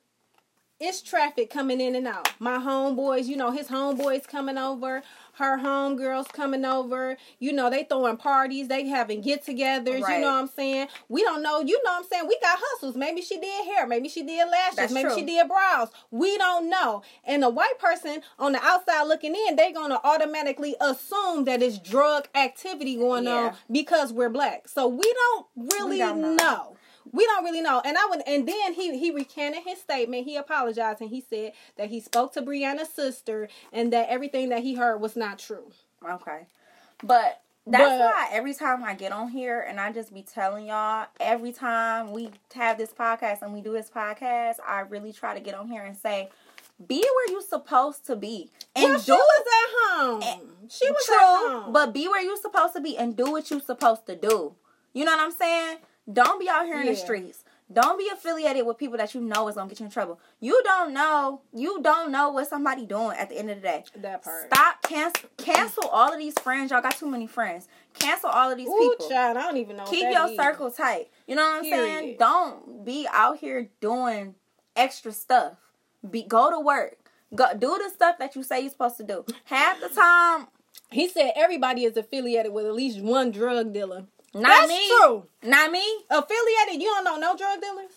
it's traffic coming in and out. My homeboys, you know, his homeboys coming over, her homegirls coming over. You know, they throwing parties, they having get togethers, you know what I'm saying? We don't know, you know what I'm saying? We got hustles. Maybe she did hair, maybe she did lashes, That's maybe true. she did brows. We don't know. And a white person on the outside looking in, they're gonna automatically assume that it's drug activity going on because we're black. So we don't really don't know. know. We don't really know. And I would and then he he recanted his statement. He apologized and he said that he spoke to Breonna's sister and that everything that he heard was not true. Okay. But that's But- why every time I get on here and I just be telling y'all, every time we have this podcast and we do this podcast, I really try to get on here and say, be where you're supposed to be. And well, she do was at home. Eh, she was true, at home. but be where you're supposed to be and do what you're supposed to do. You know what I'm saying? Don't be out here in the streets. Don't be affiliated with people that you know is gonna get you in trouble. You don't know. You don't know what somebody doing at the end of the day. that part. Stop cancel cancel all of these friends. Y'all got too many friends. Cancel all of these Ooh, people. child, I don't even know. Keep your is. circle tight. You know what I'm saying? Don't be out here doing extra stuff. Be go to work. Go do the stuff that you say you're supposed to do. Half the time, He said everybody is affiliated with at least one drug dealer. Not That's me. true. Not me. Affiliated, you don't know no drug dealers?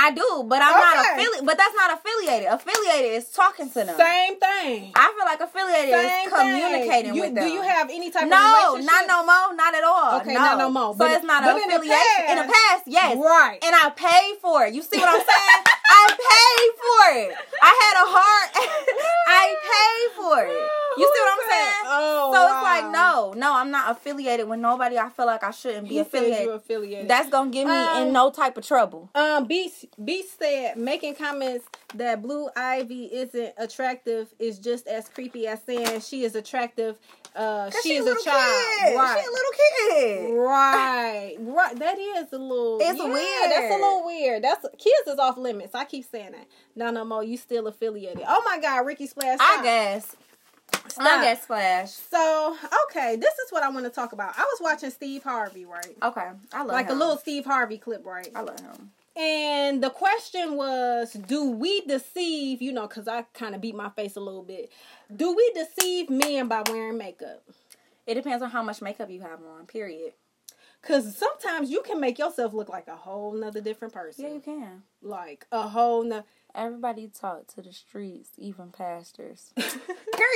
I do, but I'm not Okay. affiliated. But that's not affiliated. Affiliated is talking to them. Same thing. I feel like affiliated Same is communicating. You- with them. Do you have any type of affiliation? no, not no more, not at all. Okay, no. not no more. So But- it's not but an in the affiliation. in the past, yes. Right. And I paid for it. You see what I'm saying? I paid for it. I had a heart. (laughs) I paid for it. You see what I'm saying? Oh, so it's like, no, no, I'm not affiliated with nobody. I feel like I shouldn't be affiliated. you're affiliated. That's gonna get me Um, in no type of trouble. Um, Beast Beast said making comments that Blue Ivy isn't attractive is just as creepy as saying she is attractive. Uh, she, is a little child, kid. right? She a little kid. Right, right. That is a little. It's yeah, weird. That's a little weird. That's kids is off limits. I keep saying that. No, no more. You still affiliated. Oh my God, Ricky Splash. I stop. guess. Stop. I guess Flash. So okay, this is what I want to talk about. I was watching Steve Harvey, right? Okay, I love Like him. a little Steve Harvey clip, right? I love him. And the question was, do we deceive, you know, because I kind of beat my face a little bit. Do we deceive men by wearing makeup? It depends on how much makeup you have on. Period. Because sometimes you can make yourself look like a whole nother different person. Yeah, you can. Like a whole nother. Everybody talk to the streets, even pastors. (laughs) Here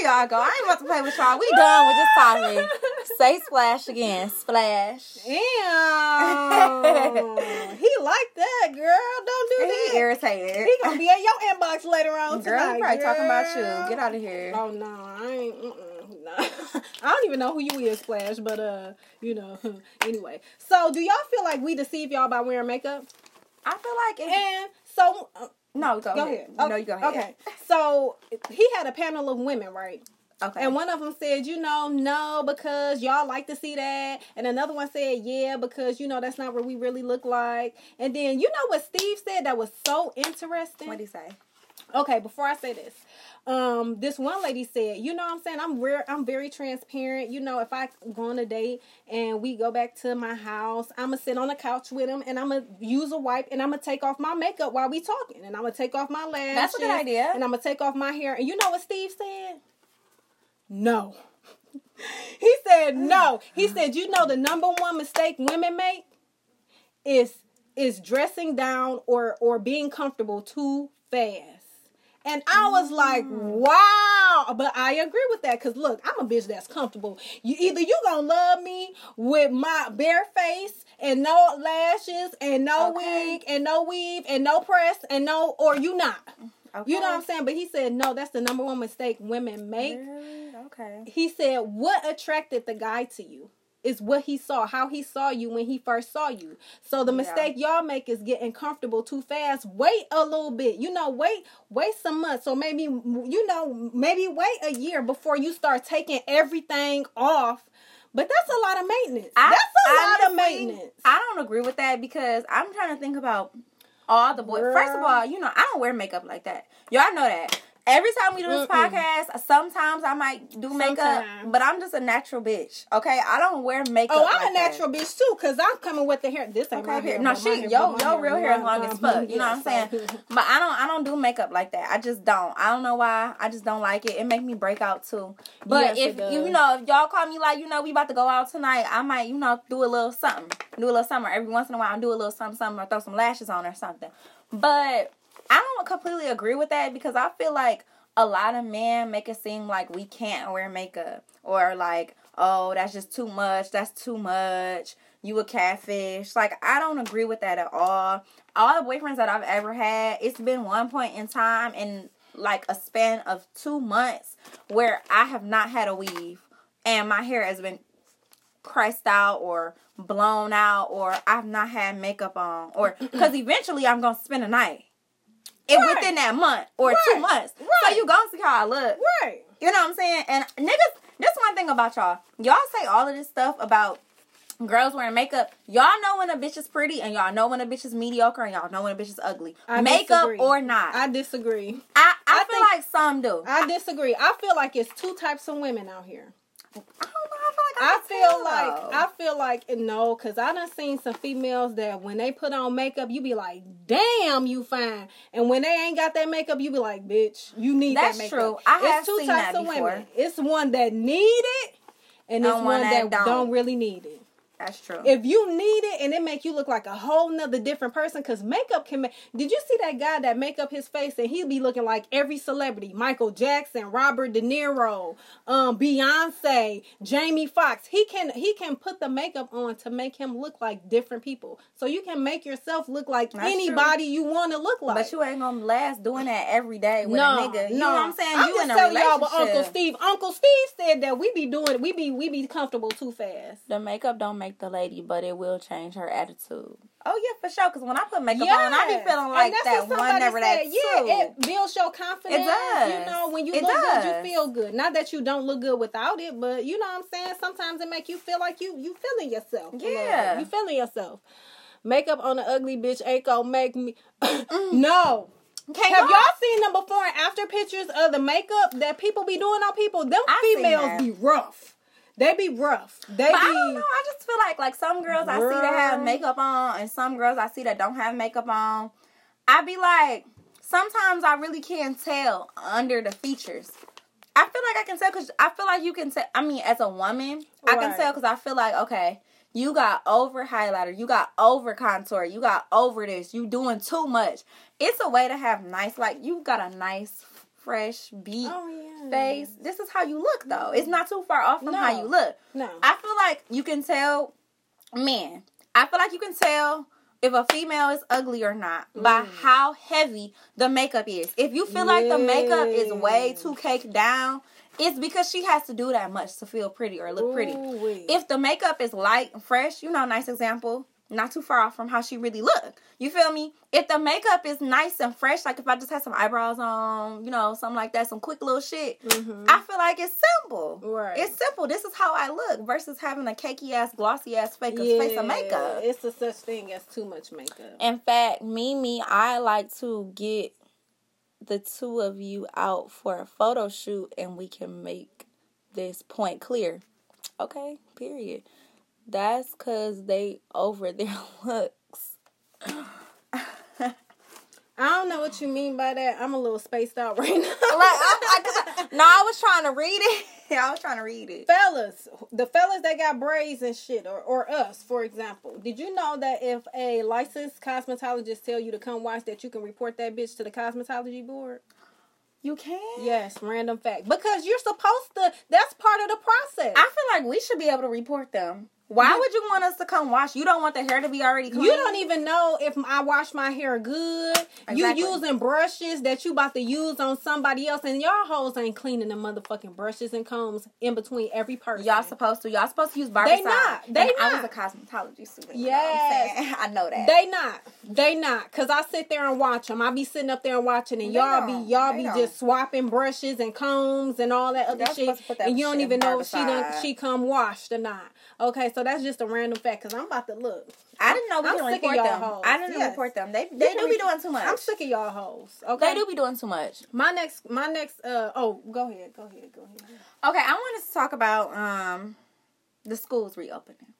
y'all go. I ain't about to play with y'all. We done with this topic. (laughs) Say splash again. Splash. Damn. he like that, girl. Don't do He that. He irritated. He gonna be in your inbox later on Girl, tonight. he probably talking about you. Get out of here. Oh no, I ain't. Mm-mm, nah. (laughs) I don't even know who you is, Splash. But uh, you know. anyway, so do y'all feel like we deceive y'all by wearing makeup? I feel like it. And so, uh, No, go, go ahead. ahead. No, you go ahead. Okay. So he had a panel of women, right? Okay. And one of them said, you know, no, because y'all like to see that. And another one said, yeah, because, you know, that's not what we really look like. And then, you know what Steve said that was so interesting? What'd he say? Okay, before I say this, um, this one lady said, you know what I'm saying? I'm rare, I'm very transparent. You know, if I go on a date and we go back to my house, I'ma sit on the couch with him and I'ma use a wipe and I'ma take off my makeup while we talking. And I'ma take off my lashes. That's a good idea. And I'ma take off my hair. And you know what Steve said? No. (laughs) he said no. He said, you know the number one mistake women make is is dressing down or or being comfortable too fast. And I was like, mm. wow. But I agree with that because look, I'm a bitch that's comfortable. You either you gonna love me with my bare face and no lashes and no Okay. wig and no weave and no press and no or you not. Okay. You know what I'm saying? But he said, no, that's the number one mistake women make. Really? Okay. He said, what attracted the guy to you? Is what he saw, how he saw you when he first saw you. So the Yeah. mistake y'all make is getting comfortable too fast. Wait a little bit. You know, wait, wait some months. So maybe, you know, maybe wait a year before you start taking everything off. But that's a lot of maintenance. I- that's a lot of maintenance. I don't agree with that because I'm trying to think about all the boys. First of all, you know, I don't wear makeup like that. Y'all know that. Every time we do this Mm-mm. podcast, sometimes I might do makeup, Sometimes. but I'm just a natural bitch. Okay, I don't wear makeup. Oh, I'm like a that. natural bitch too, cause I'm coming with the hair. This ain't my Okay, hair. no, but my she hair- yo but my yo real hair is long as fuck. You know what I'm (laughs) saying? But I don't I don't do makeup like that. I just don't. I don't know why. I just don't like it. It make me break out too. But Yes, if you know if y'all call me like you know we about to go out tonight, I might you know do a little something, do a little something. Every once in a while, I do a little something, something, or throw some lashes on or something. But I don't completely agree with that because I feel like a lot of men make it seem like we can't wear makeup or like oh that's just too much that's too much you a catfish. Like i don't agree with that at all. All the boyfriends that i've ever had it's been one point in time in like a span of two months where i have not had a weave and my hair has been pressed out or blown out or i've not had makeup on or because eventually i'm gonna spend a night it Right. within that month or two Right. months so you gonna see how i look Right. you know what I'm saying? And niggas, this one thing about y'all. Y'all say all of this stuff about girls wearing makeup. Y'all know when a bitch is pretty and y'all know when a bitch is mediocre and y'all know when a bitch is ugly. I makeup disagree. or not. I, I disagree. I, I feel think- like some do. I, I disagree. I feel like it's two types of women out here. I feel like I, feel like though. I feel like no, cause I done seen some females that when they put on makeup, you be like, "Damn, you fine," and when they ain't got that makeup, you be like, "Bitch, you need That's that makeup." true. I have it's two seen types that of before. women. It's one that need it, and it's one one that, that don't. don't. really need it. That's true. If you need it and it make you look like a whole nother different person, cause makeup can make. Did you see that guy that make up his face and he be looking like every celebrity? Michael Jackson, Robert De Niro, um, Beyonce, Jamie Foxx. He can he can put the makeup on to make him look like different people. So you can make yourself look like That's anybody you want to look like. but you ain't gonna last doing that every day with no, a nigga. You no. know what I'm saying? I'm you just in a telling y'all relationship. what Uncle Steve. Uncle Steve said that we be doing we be we be comfortable too fast. The makeup don't make the lady, but it will change her attitude. Oh yeah, for sure. Because when I put makeup on, I be feeling like that one never that. Yeah, it builds your confidence. It does. You know, when you It look good, you feel good. Not that you don't look good without it, but you know what I'm saying. Sometimes it make you feel like you you feeling yourself. Yeah. you feeling yourself. Makeup on an ugly bitch ain't gonna make me. (coughs) Mm. no. Can't Have go- y'all seen the before and after pictures of the makeup that people be doing on people? Them I females be rough. They be rough. They But be. I don't know. I just feel like like some girls I see that have makeup on, and some girls I see that don't have makeup on. I be like, sometimes I really can't tell under the features. I feel like I can tell because I feel like you can tell. I mean, as a woman, I can tell because I feel like okay, you got over highlighter, you got over contour, you got over this, you doing too much. It's a way to have nice, like you got a nice, fresh beat Oh yeah. face. This is how you look though. It's not too far off from how you look. No. I feel like you can tell, man. I feel like you can tell if a female is ugly or not by Mm. how heavy the makeup is. If you feel like the makeup is way too caked down, it's because she has to do that much to feel pretty or look pretty. Ooh-wee. If the makeup is light and fresh, you know, nice example, not too far off from how she really looked. You feel me? If the makeup is nice and fresh, like if I just had some eyebrows on, you know, something like that, some quick little shit, Mhm. I feel like it's simple. Right. It's simple. This is how I look versus having a cakey ass, glossy ass fake face of makeup. It's a such thing as too much makeup. In fact, me, I like to get the two of you out for a photo shoot and we can make this point clear. Okay, period. That's because they over their (laughs) looks. I don't know what you mean by that. I'm a little spaced out (laughs) right now. Like, I, I, no, I was trying to read it. Yeah, (laughs) I was trying to read it. fellas, the fellas that got braids and shit, or, or us, for example, did you know that if a licensed cosmetologist tell you to come watch, that you can report that bitch to the cosmetology board? You can? Yes, random fact. Because you're supposed to. That's part of the process. I feel like we should be able to report them. Why would you want us to come wash? You don't want the hair to be already clean. You don't even know if I wash my hair good. Exactly. You using brushes that you about to use on somebody else, and y'all hoes ain't cleaning the motherfucking brushes and combs in between every person. Y'all supposed to. Y'all supposed to use barbicide. They not. They And I not. was a cosmetology student. Yes. You know what I'm saying? (laughs) I know that. They not. They not. Cause I sit there and watch them. I be sitting up there and watching, and They y'all don't. be y'all They be don't. just swapping brushes and combs and all that other shit, that and you don't even know if she done she come washed or not. Okay, so that's just a random fact. Cause I'm about to look. I didn't know we I'm of report y'all them. hoes. I didn't Yes. report them. They You they do be re- doing too much. I'm sick of y'all hoes. Okay, They do be doing too much. My next, my next. Uh oh, go ahead, go ahead, go ahead. Okay, I wanted to talk about um the schools reopening.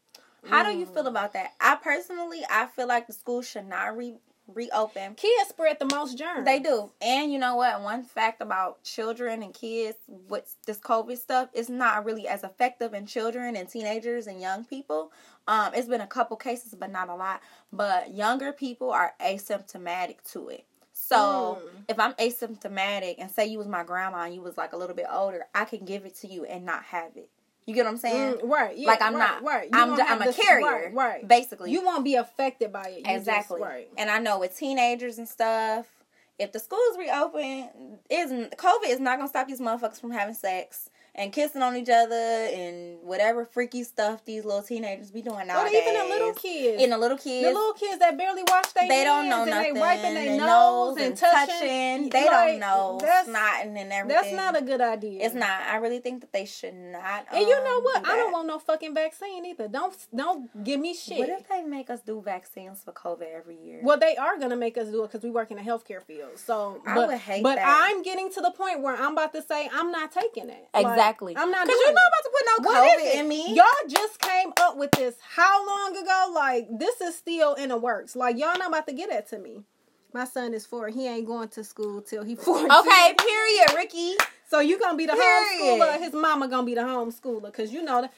How do you Mm. feel about that? I personally, I feel like the schools should not re reopen. Kids spread the most germs. They do. And you know what? One fact about children and kids with this COVID stuff is not really as effective in children and teenagers and young people. Um, it's been a couple cases, but not a lot. But younger people are asymptomatic to it. So Mm. if I'm asymptomatic and say you was my grandma and you was like a little bit older, I can give it to you and not have it. You get what I'm saying? Mm, right. Yeah, like I'm right, not. Right. I'm I'm a carrier. Right. right. Basically. You won't be affected by it. You just- Exactly. right. And I know with teenagers and stuff, if the schools reopen, isn't COVID is not gonna stop these motherfuckers from having sex and kissing on each other and whatever freaky stuff these little teenagers be doing Or nowadays. even the little kids. In the little kids. the little kids that barely wash their they don't know and nothing. they wiping their nose nose and touching. They Like, don't know That's, snotting and everything. that's not a good idea. It's not. I really think that they should not. And you know um, what? do I don't want no fucking vaccine either. Don't don't give me shit. What if they make us do vaccines for COVID every year? Well, they are gonna make us do it because we work in the healthcare field. So, I but, would hate but that. I'm getting to the point where I'm about to say I'm not taking it. Like, Exactly. I'm not Because you're not about to put no COVID in me. Y'all just came up with this how long ago? Like this is still in the works. Like y'all not about to get that to me. My son is four. He ain't going to school till he (laughs) four. Okay, period, Ricky. So you gonna be the Period. homeschooler? His mama gonna be the homeschooler? Cause you know that.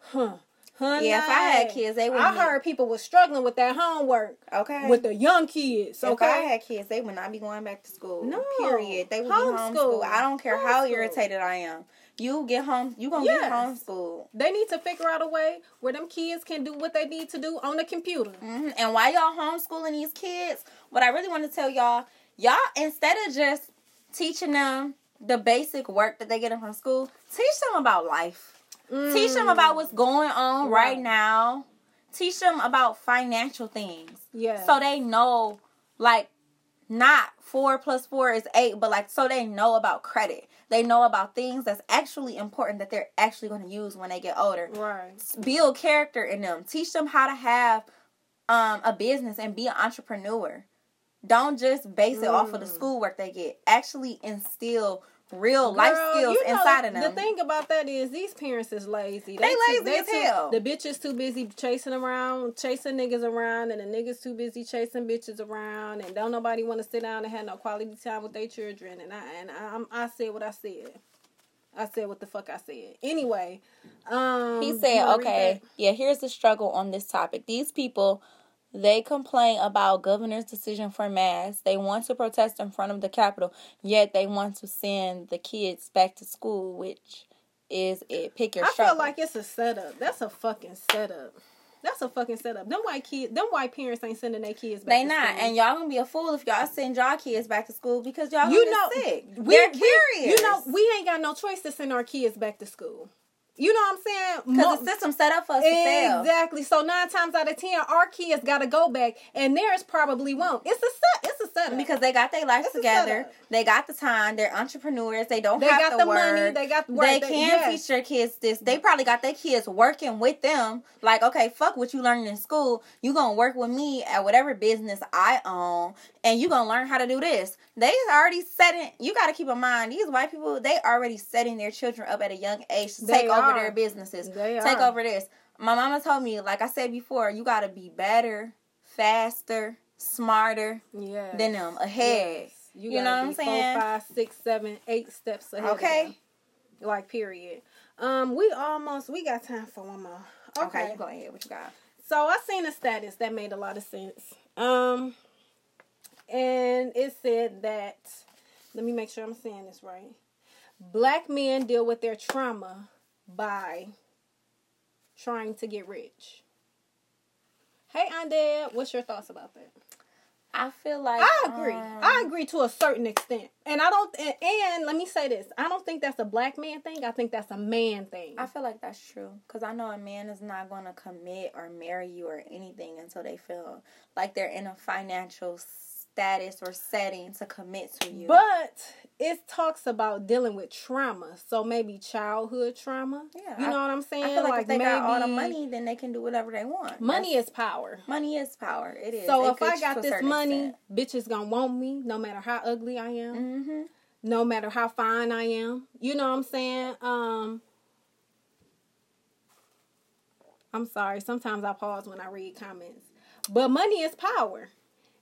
Huh. Honey, Yeah, if I had kids, they would. I heard people were struggling with that homework Okay. with the young kids. Okay. If I had kids, they would not be going back to school. No. Period. They would Homeschool. be homeschooled. I don't care how irritated I am. You get home. You gonna Yes. get homeschooled. They need to figure out a way where them kids can do what they need to do on the computer. hmm And while y'all homeschooling these kids, what I really want to tell y'all, y'all instead of just teaching them the basic work that they get in from school, teach them about life. Teach them about what's going on right, Right. now. Teach them about financial things. Yeah. So they know, like, not four plus four is eight, but like, so they know about credit. They know about things that's actually important that they're actually going to use when they get older. right. Build character in them. Teach them how to have um, a business and be an entrepreneur. Don't just base it off of the Mm. schoolwork they get. Actually instill real life skills you know, inside of them. The thing about that is these parents is lazy. They too- lazy as too- hell. The bitch is too busy chasing around, chasing niggas around, and the niggas too busy chasing bitches around, and don't nobody want to sit down and have no quality time with their children. And I and I, I'm, I said what I said. I said what the fuck I said. Anyway, um, He said, okay, yeah, here's the struggle on this topic. These people, they complain about governor's decision for masks. They want to protest in front of the Capitol, yet they want to send the kids back to school, which is it. Pick your I struggle. feel like it's a setup. That's a fucking setup. That's a fucking setup. Them white kids, them white parents ain't sending their kids back. they not, school. and y'all gonna be a fool if y'all send y'all kids back to school because y'all you gonna know, sick. we, They're we- curious. You know, we ain't got no choice to send our kids back to school. You know what I'm saying? because the system set up for us to fail. Exactly. So nine times out of ten, our kids got to go back, and theirs probably won't. It's a set. It's a setup Because they got their lives together, they got the time. They're entrepreneurs. They don't they have got to the work. money. They got the work. they can yes. teach their kids this. They probably got their kids working with them. Like, okay, fuck what you learning in school. You gonna work with me at whatever business I own, and you gonna learn how to do this. They already setting. You got to keep in mind these white people. They already setting their children up at a young age to They take over their businesses. They take are. over this. My mama told me, like I said before, you got to be better, faster, smarter Yes. than them ahead. Yes. You, You know what I'm saying? Four, five, six, seven, eight steps ahead. Okay. Like period. Um, we almost we got time for one more. Okay, Okay. you go ahead. What you got? So I seen a status that made a lot of sense. Um, and it said that let me make sure I'm saying this right. Black men deal with their trauma by trying to get rich. Hey, Aunt Deb, what's your thoughts about that? I feel like I agree. um, I agree to a certain extent, and I don't. And, and let me say this: I don't think that's a black man thing. I think that's a man thing. I feel like that's true because I know a man is not going to commit or marry you or anything until they feel like they're in a financial status or setting to commit to you. But it talks about dealing with trauma, so maybe childhood trauma. Yeah, you I- know what I'm saying? I feel like, if they got all the money, then they can do whatever they want. Money That's- is power. money is power. It is. So It if I gets you to got this money, bitches gonna want me, no matter how ugly I am, mm-hmm. no matter how fine I am. You know what I'm saying? Um. I'm sorry. Sometimes I pause when I read comments, but money is power.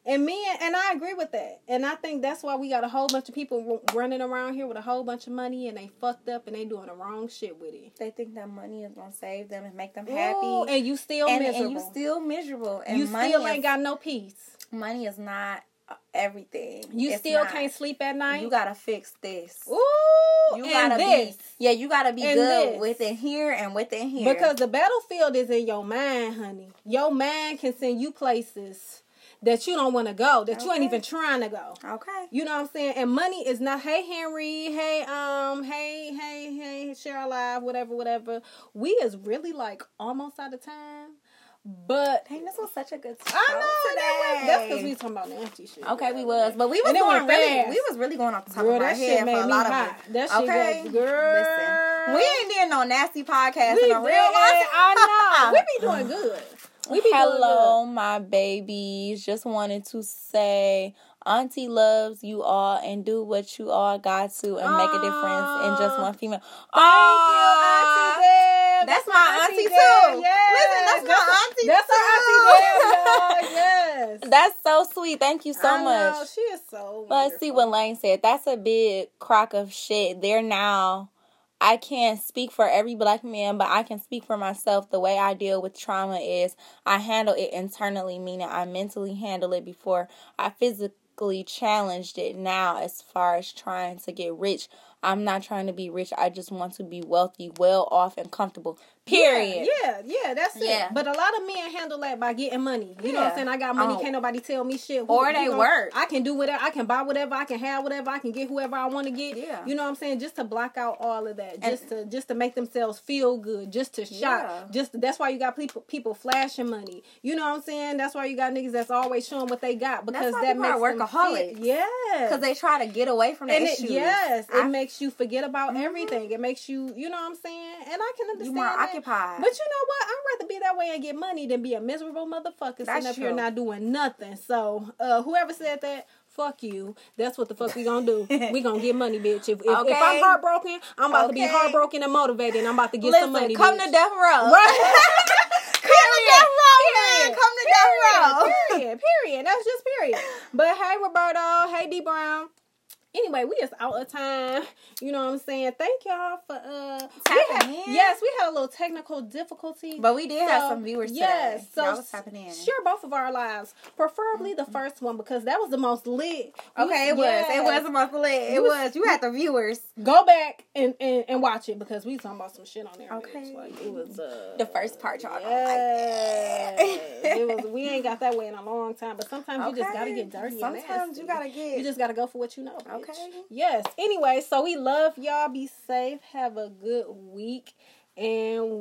And men, and I agree with that. And I think that's why we got a whole bunch of people running around here with a whole bunch of money and they fucked up and they doing the wrong shit with it. They think that money is gonna save them and make them happy, Ooh, and you still and, miserable. and you still miserable. And you money still is, ain't got no peace. money is not uh, everything. You It's still not. can't sleep at night. You gotta fix this. Ooh, You and gotta this. be yeah. You gotta be And good this. within here and within here Because the battlefield is in your mind, honey. Your mind can send you places that you don't want to go, that you ain't even trying to go. okay. You know what I'm saying? And money is not, hey Henry, hey um, hey hey hey share alive, whatever, whatever. We is really like almost out of time, but Dang, this was such a good. Time. I show know that today. that's because we talking about nasty shit. Okay, we was, but we was And going really. fast. We was really going off the top Girl, of our head for a lot hot. of it. That shit okay, was- girl. listen, we ain't did no nasty podcast We in a real life. I know. (laughs) We be doing good. We be doing Hello, my babies. Just wanted to say Auntie loves you all and do what you all got to and make a difference in just one female. Thank you, Auntie Deb. That's my auntie, Deb. too. Yes. Listen, that's my auntie That's too. our auntie Deb. (laughs) Yes. That's so sweet. Thank you so I know, much. She is so. But see what Lane said. That's a big crock of shit. They're now. I can't speak for every black man, but I can speak for myself. The way I deal with trauma is I handle it internally, meaning I mentally handle it before I physically challenged it. Now, as far as trying to get rich, I'm not trying to be rich. I just want to be wealthy, well off, and comfortable. Period. Yeah, yeah, yeah, that's it. Yeah. But a lot of men handle that by getting money. You know what I'm saying? I got money, Oh. can't nobody tell me shit. Or you they know, work. I can do whatever. I can buy whatever. I can have whatever. I can get whoever I want to get. Yeah. You know what I'm saying? Just to block out all of that. And- Just to just to make themselves feel good. Just to shop. Yeah. Just that's why you got people people flashing money. You know what I'm saying? That's why you got niggas that's always showing what they got because that makes fit. Yeah. Because they try to get away from the and it, issues. yes, it I- makes you forget about Mhm. everything. It makes you, you know what I'm saying? And I can you understand more that. occupied. But you know what? I'd rather be that way and get money than be a miserable motherfucker sitting up here not doing nothing. So, uh, whoever said that, fuck you. That's what the fuck we gonna do. (laughs) we gonna get money, bitch. If, if, if I'm heartbroken, I'm about to be heartbroken and motivated. And I'm about to get Listen, some money. come bitch. to death row. Right. (laughs) come to death row, (laughs) man. Period. Come to death row. Period. Period. That's just period. But hey, Roberto. Hey, D Brown. Anyway, we just out of time. You know what I'm saying? Thank y'all for uh Tapping had- in. Yes, we had a little technical difficulty. But we did have some viewers yes, today. so was tapping in. Share both of our lives, preferably the first one because that was the most lit. Okay, it was. It was the most. We It was- was. You had the viewers. Go back and, and, and watch it because we talking about some shit on there. Okay. like it was uh, The first part y'all don't like. Yes. it was. We ain't got that way in a long time, but sometimes you just gotta get dirty. Sometimes you gotta get. You just gotta go for what you know. bitch. Okay. Yes. Anyway, so we love y'all. Be safe. Have a good week, and.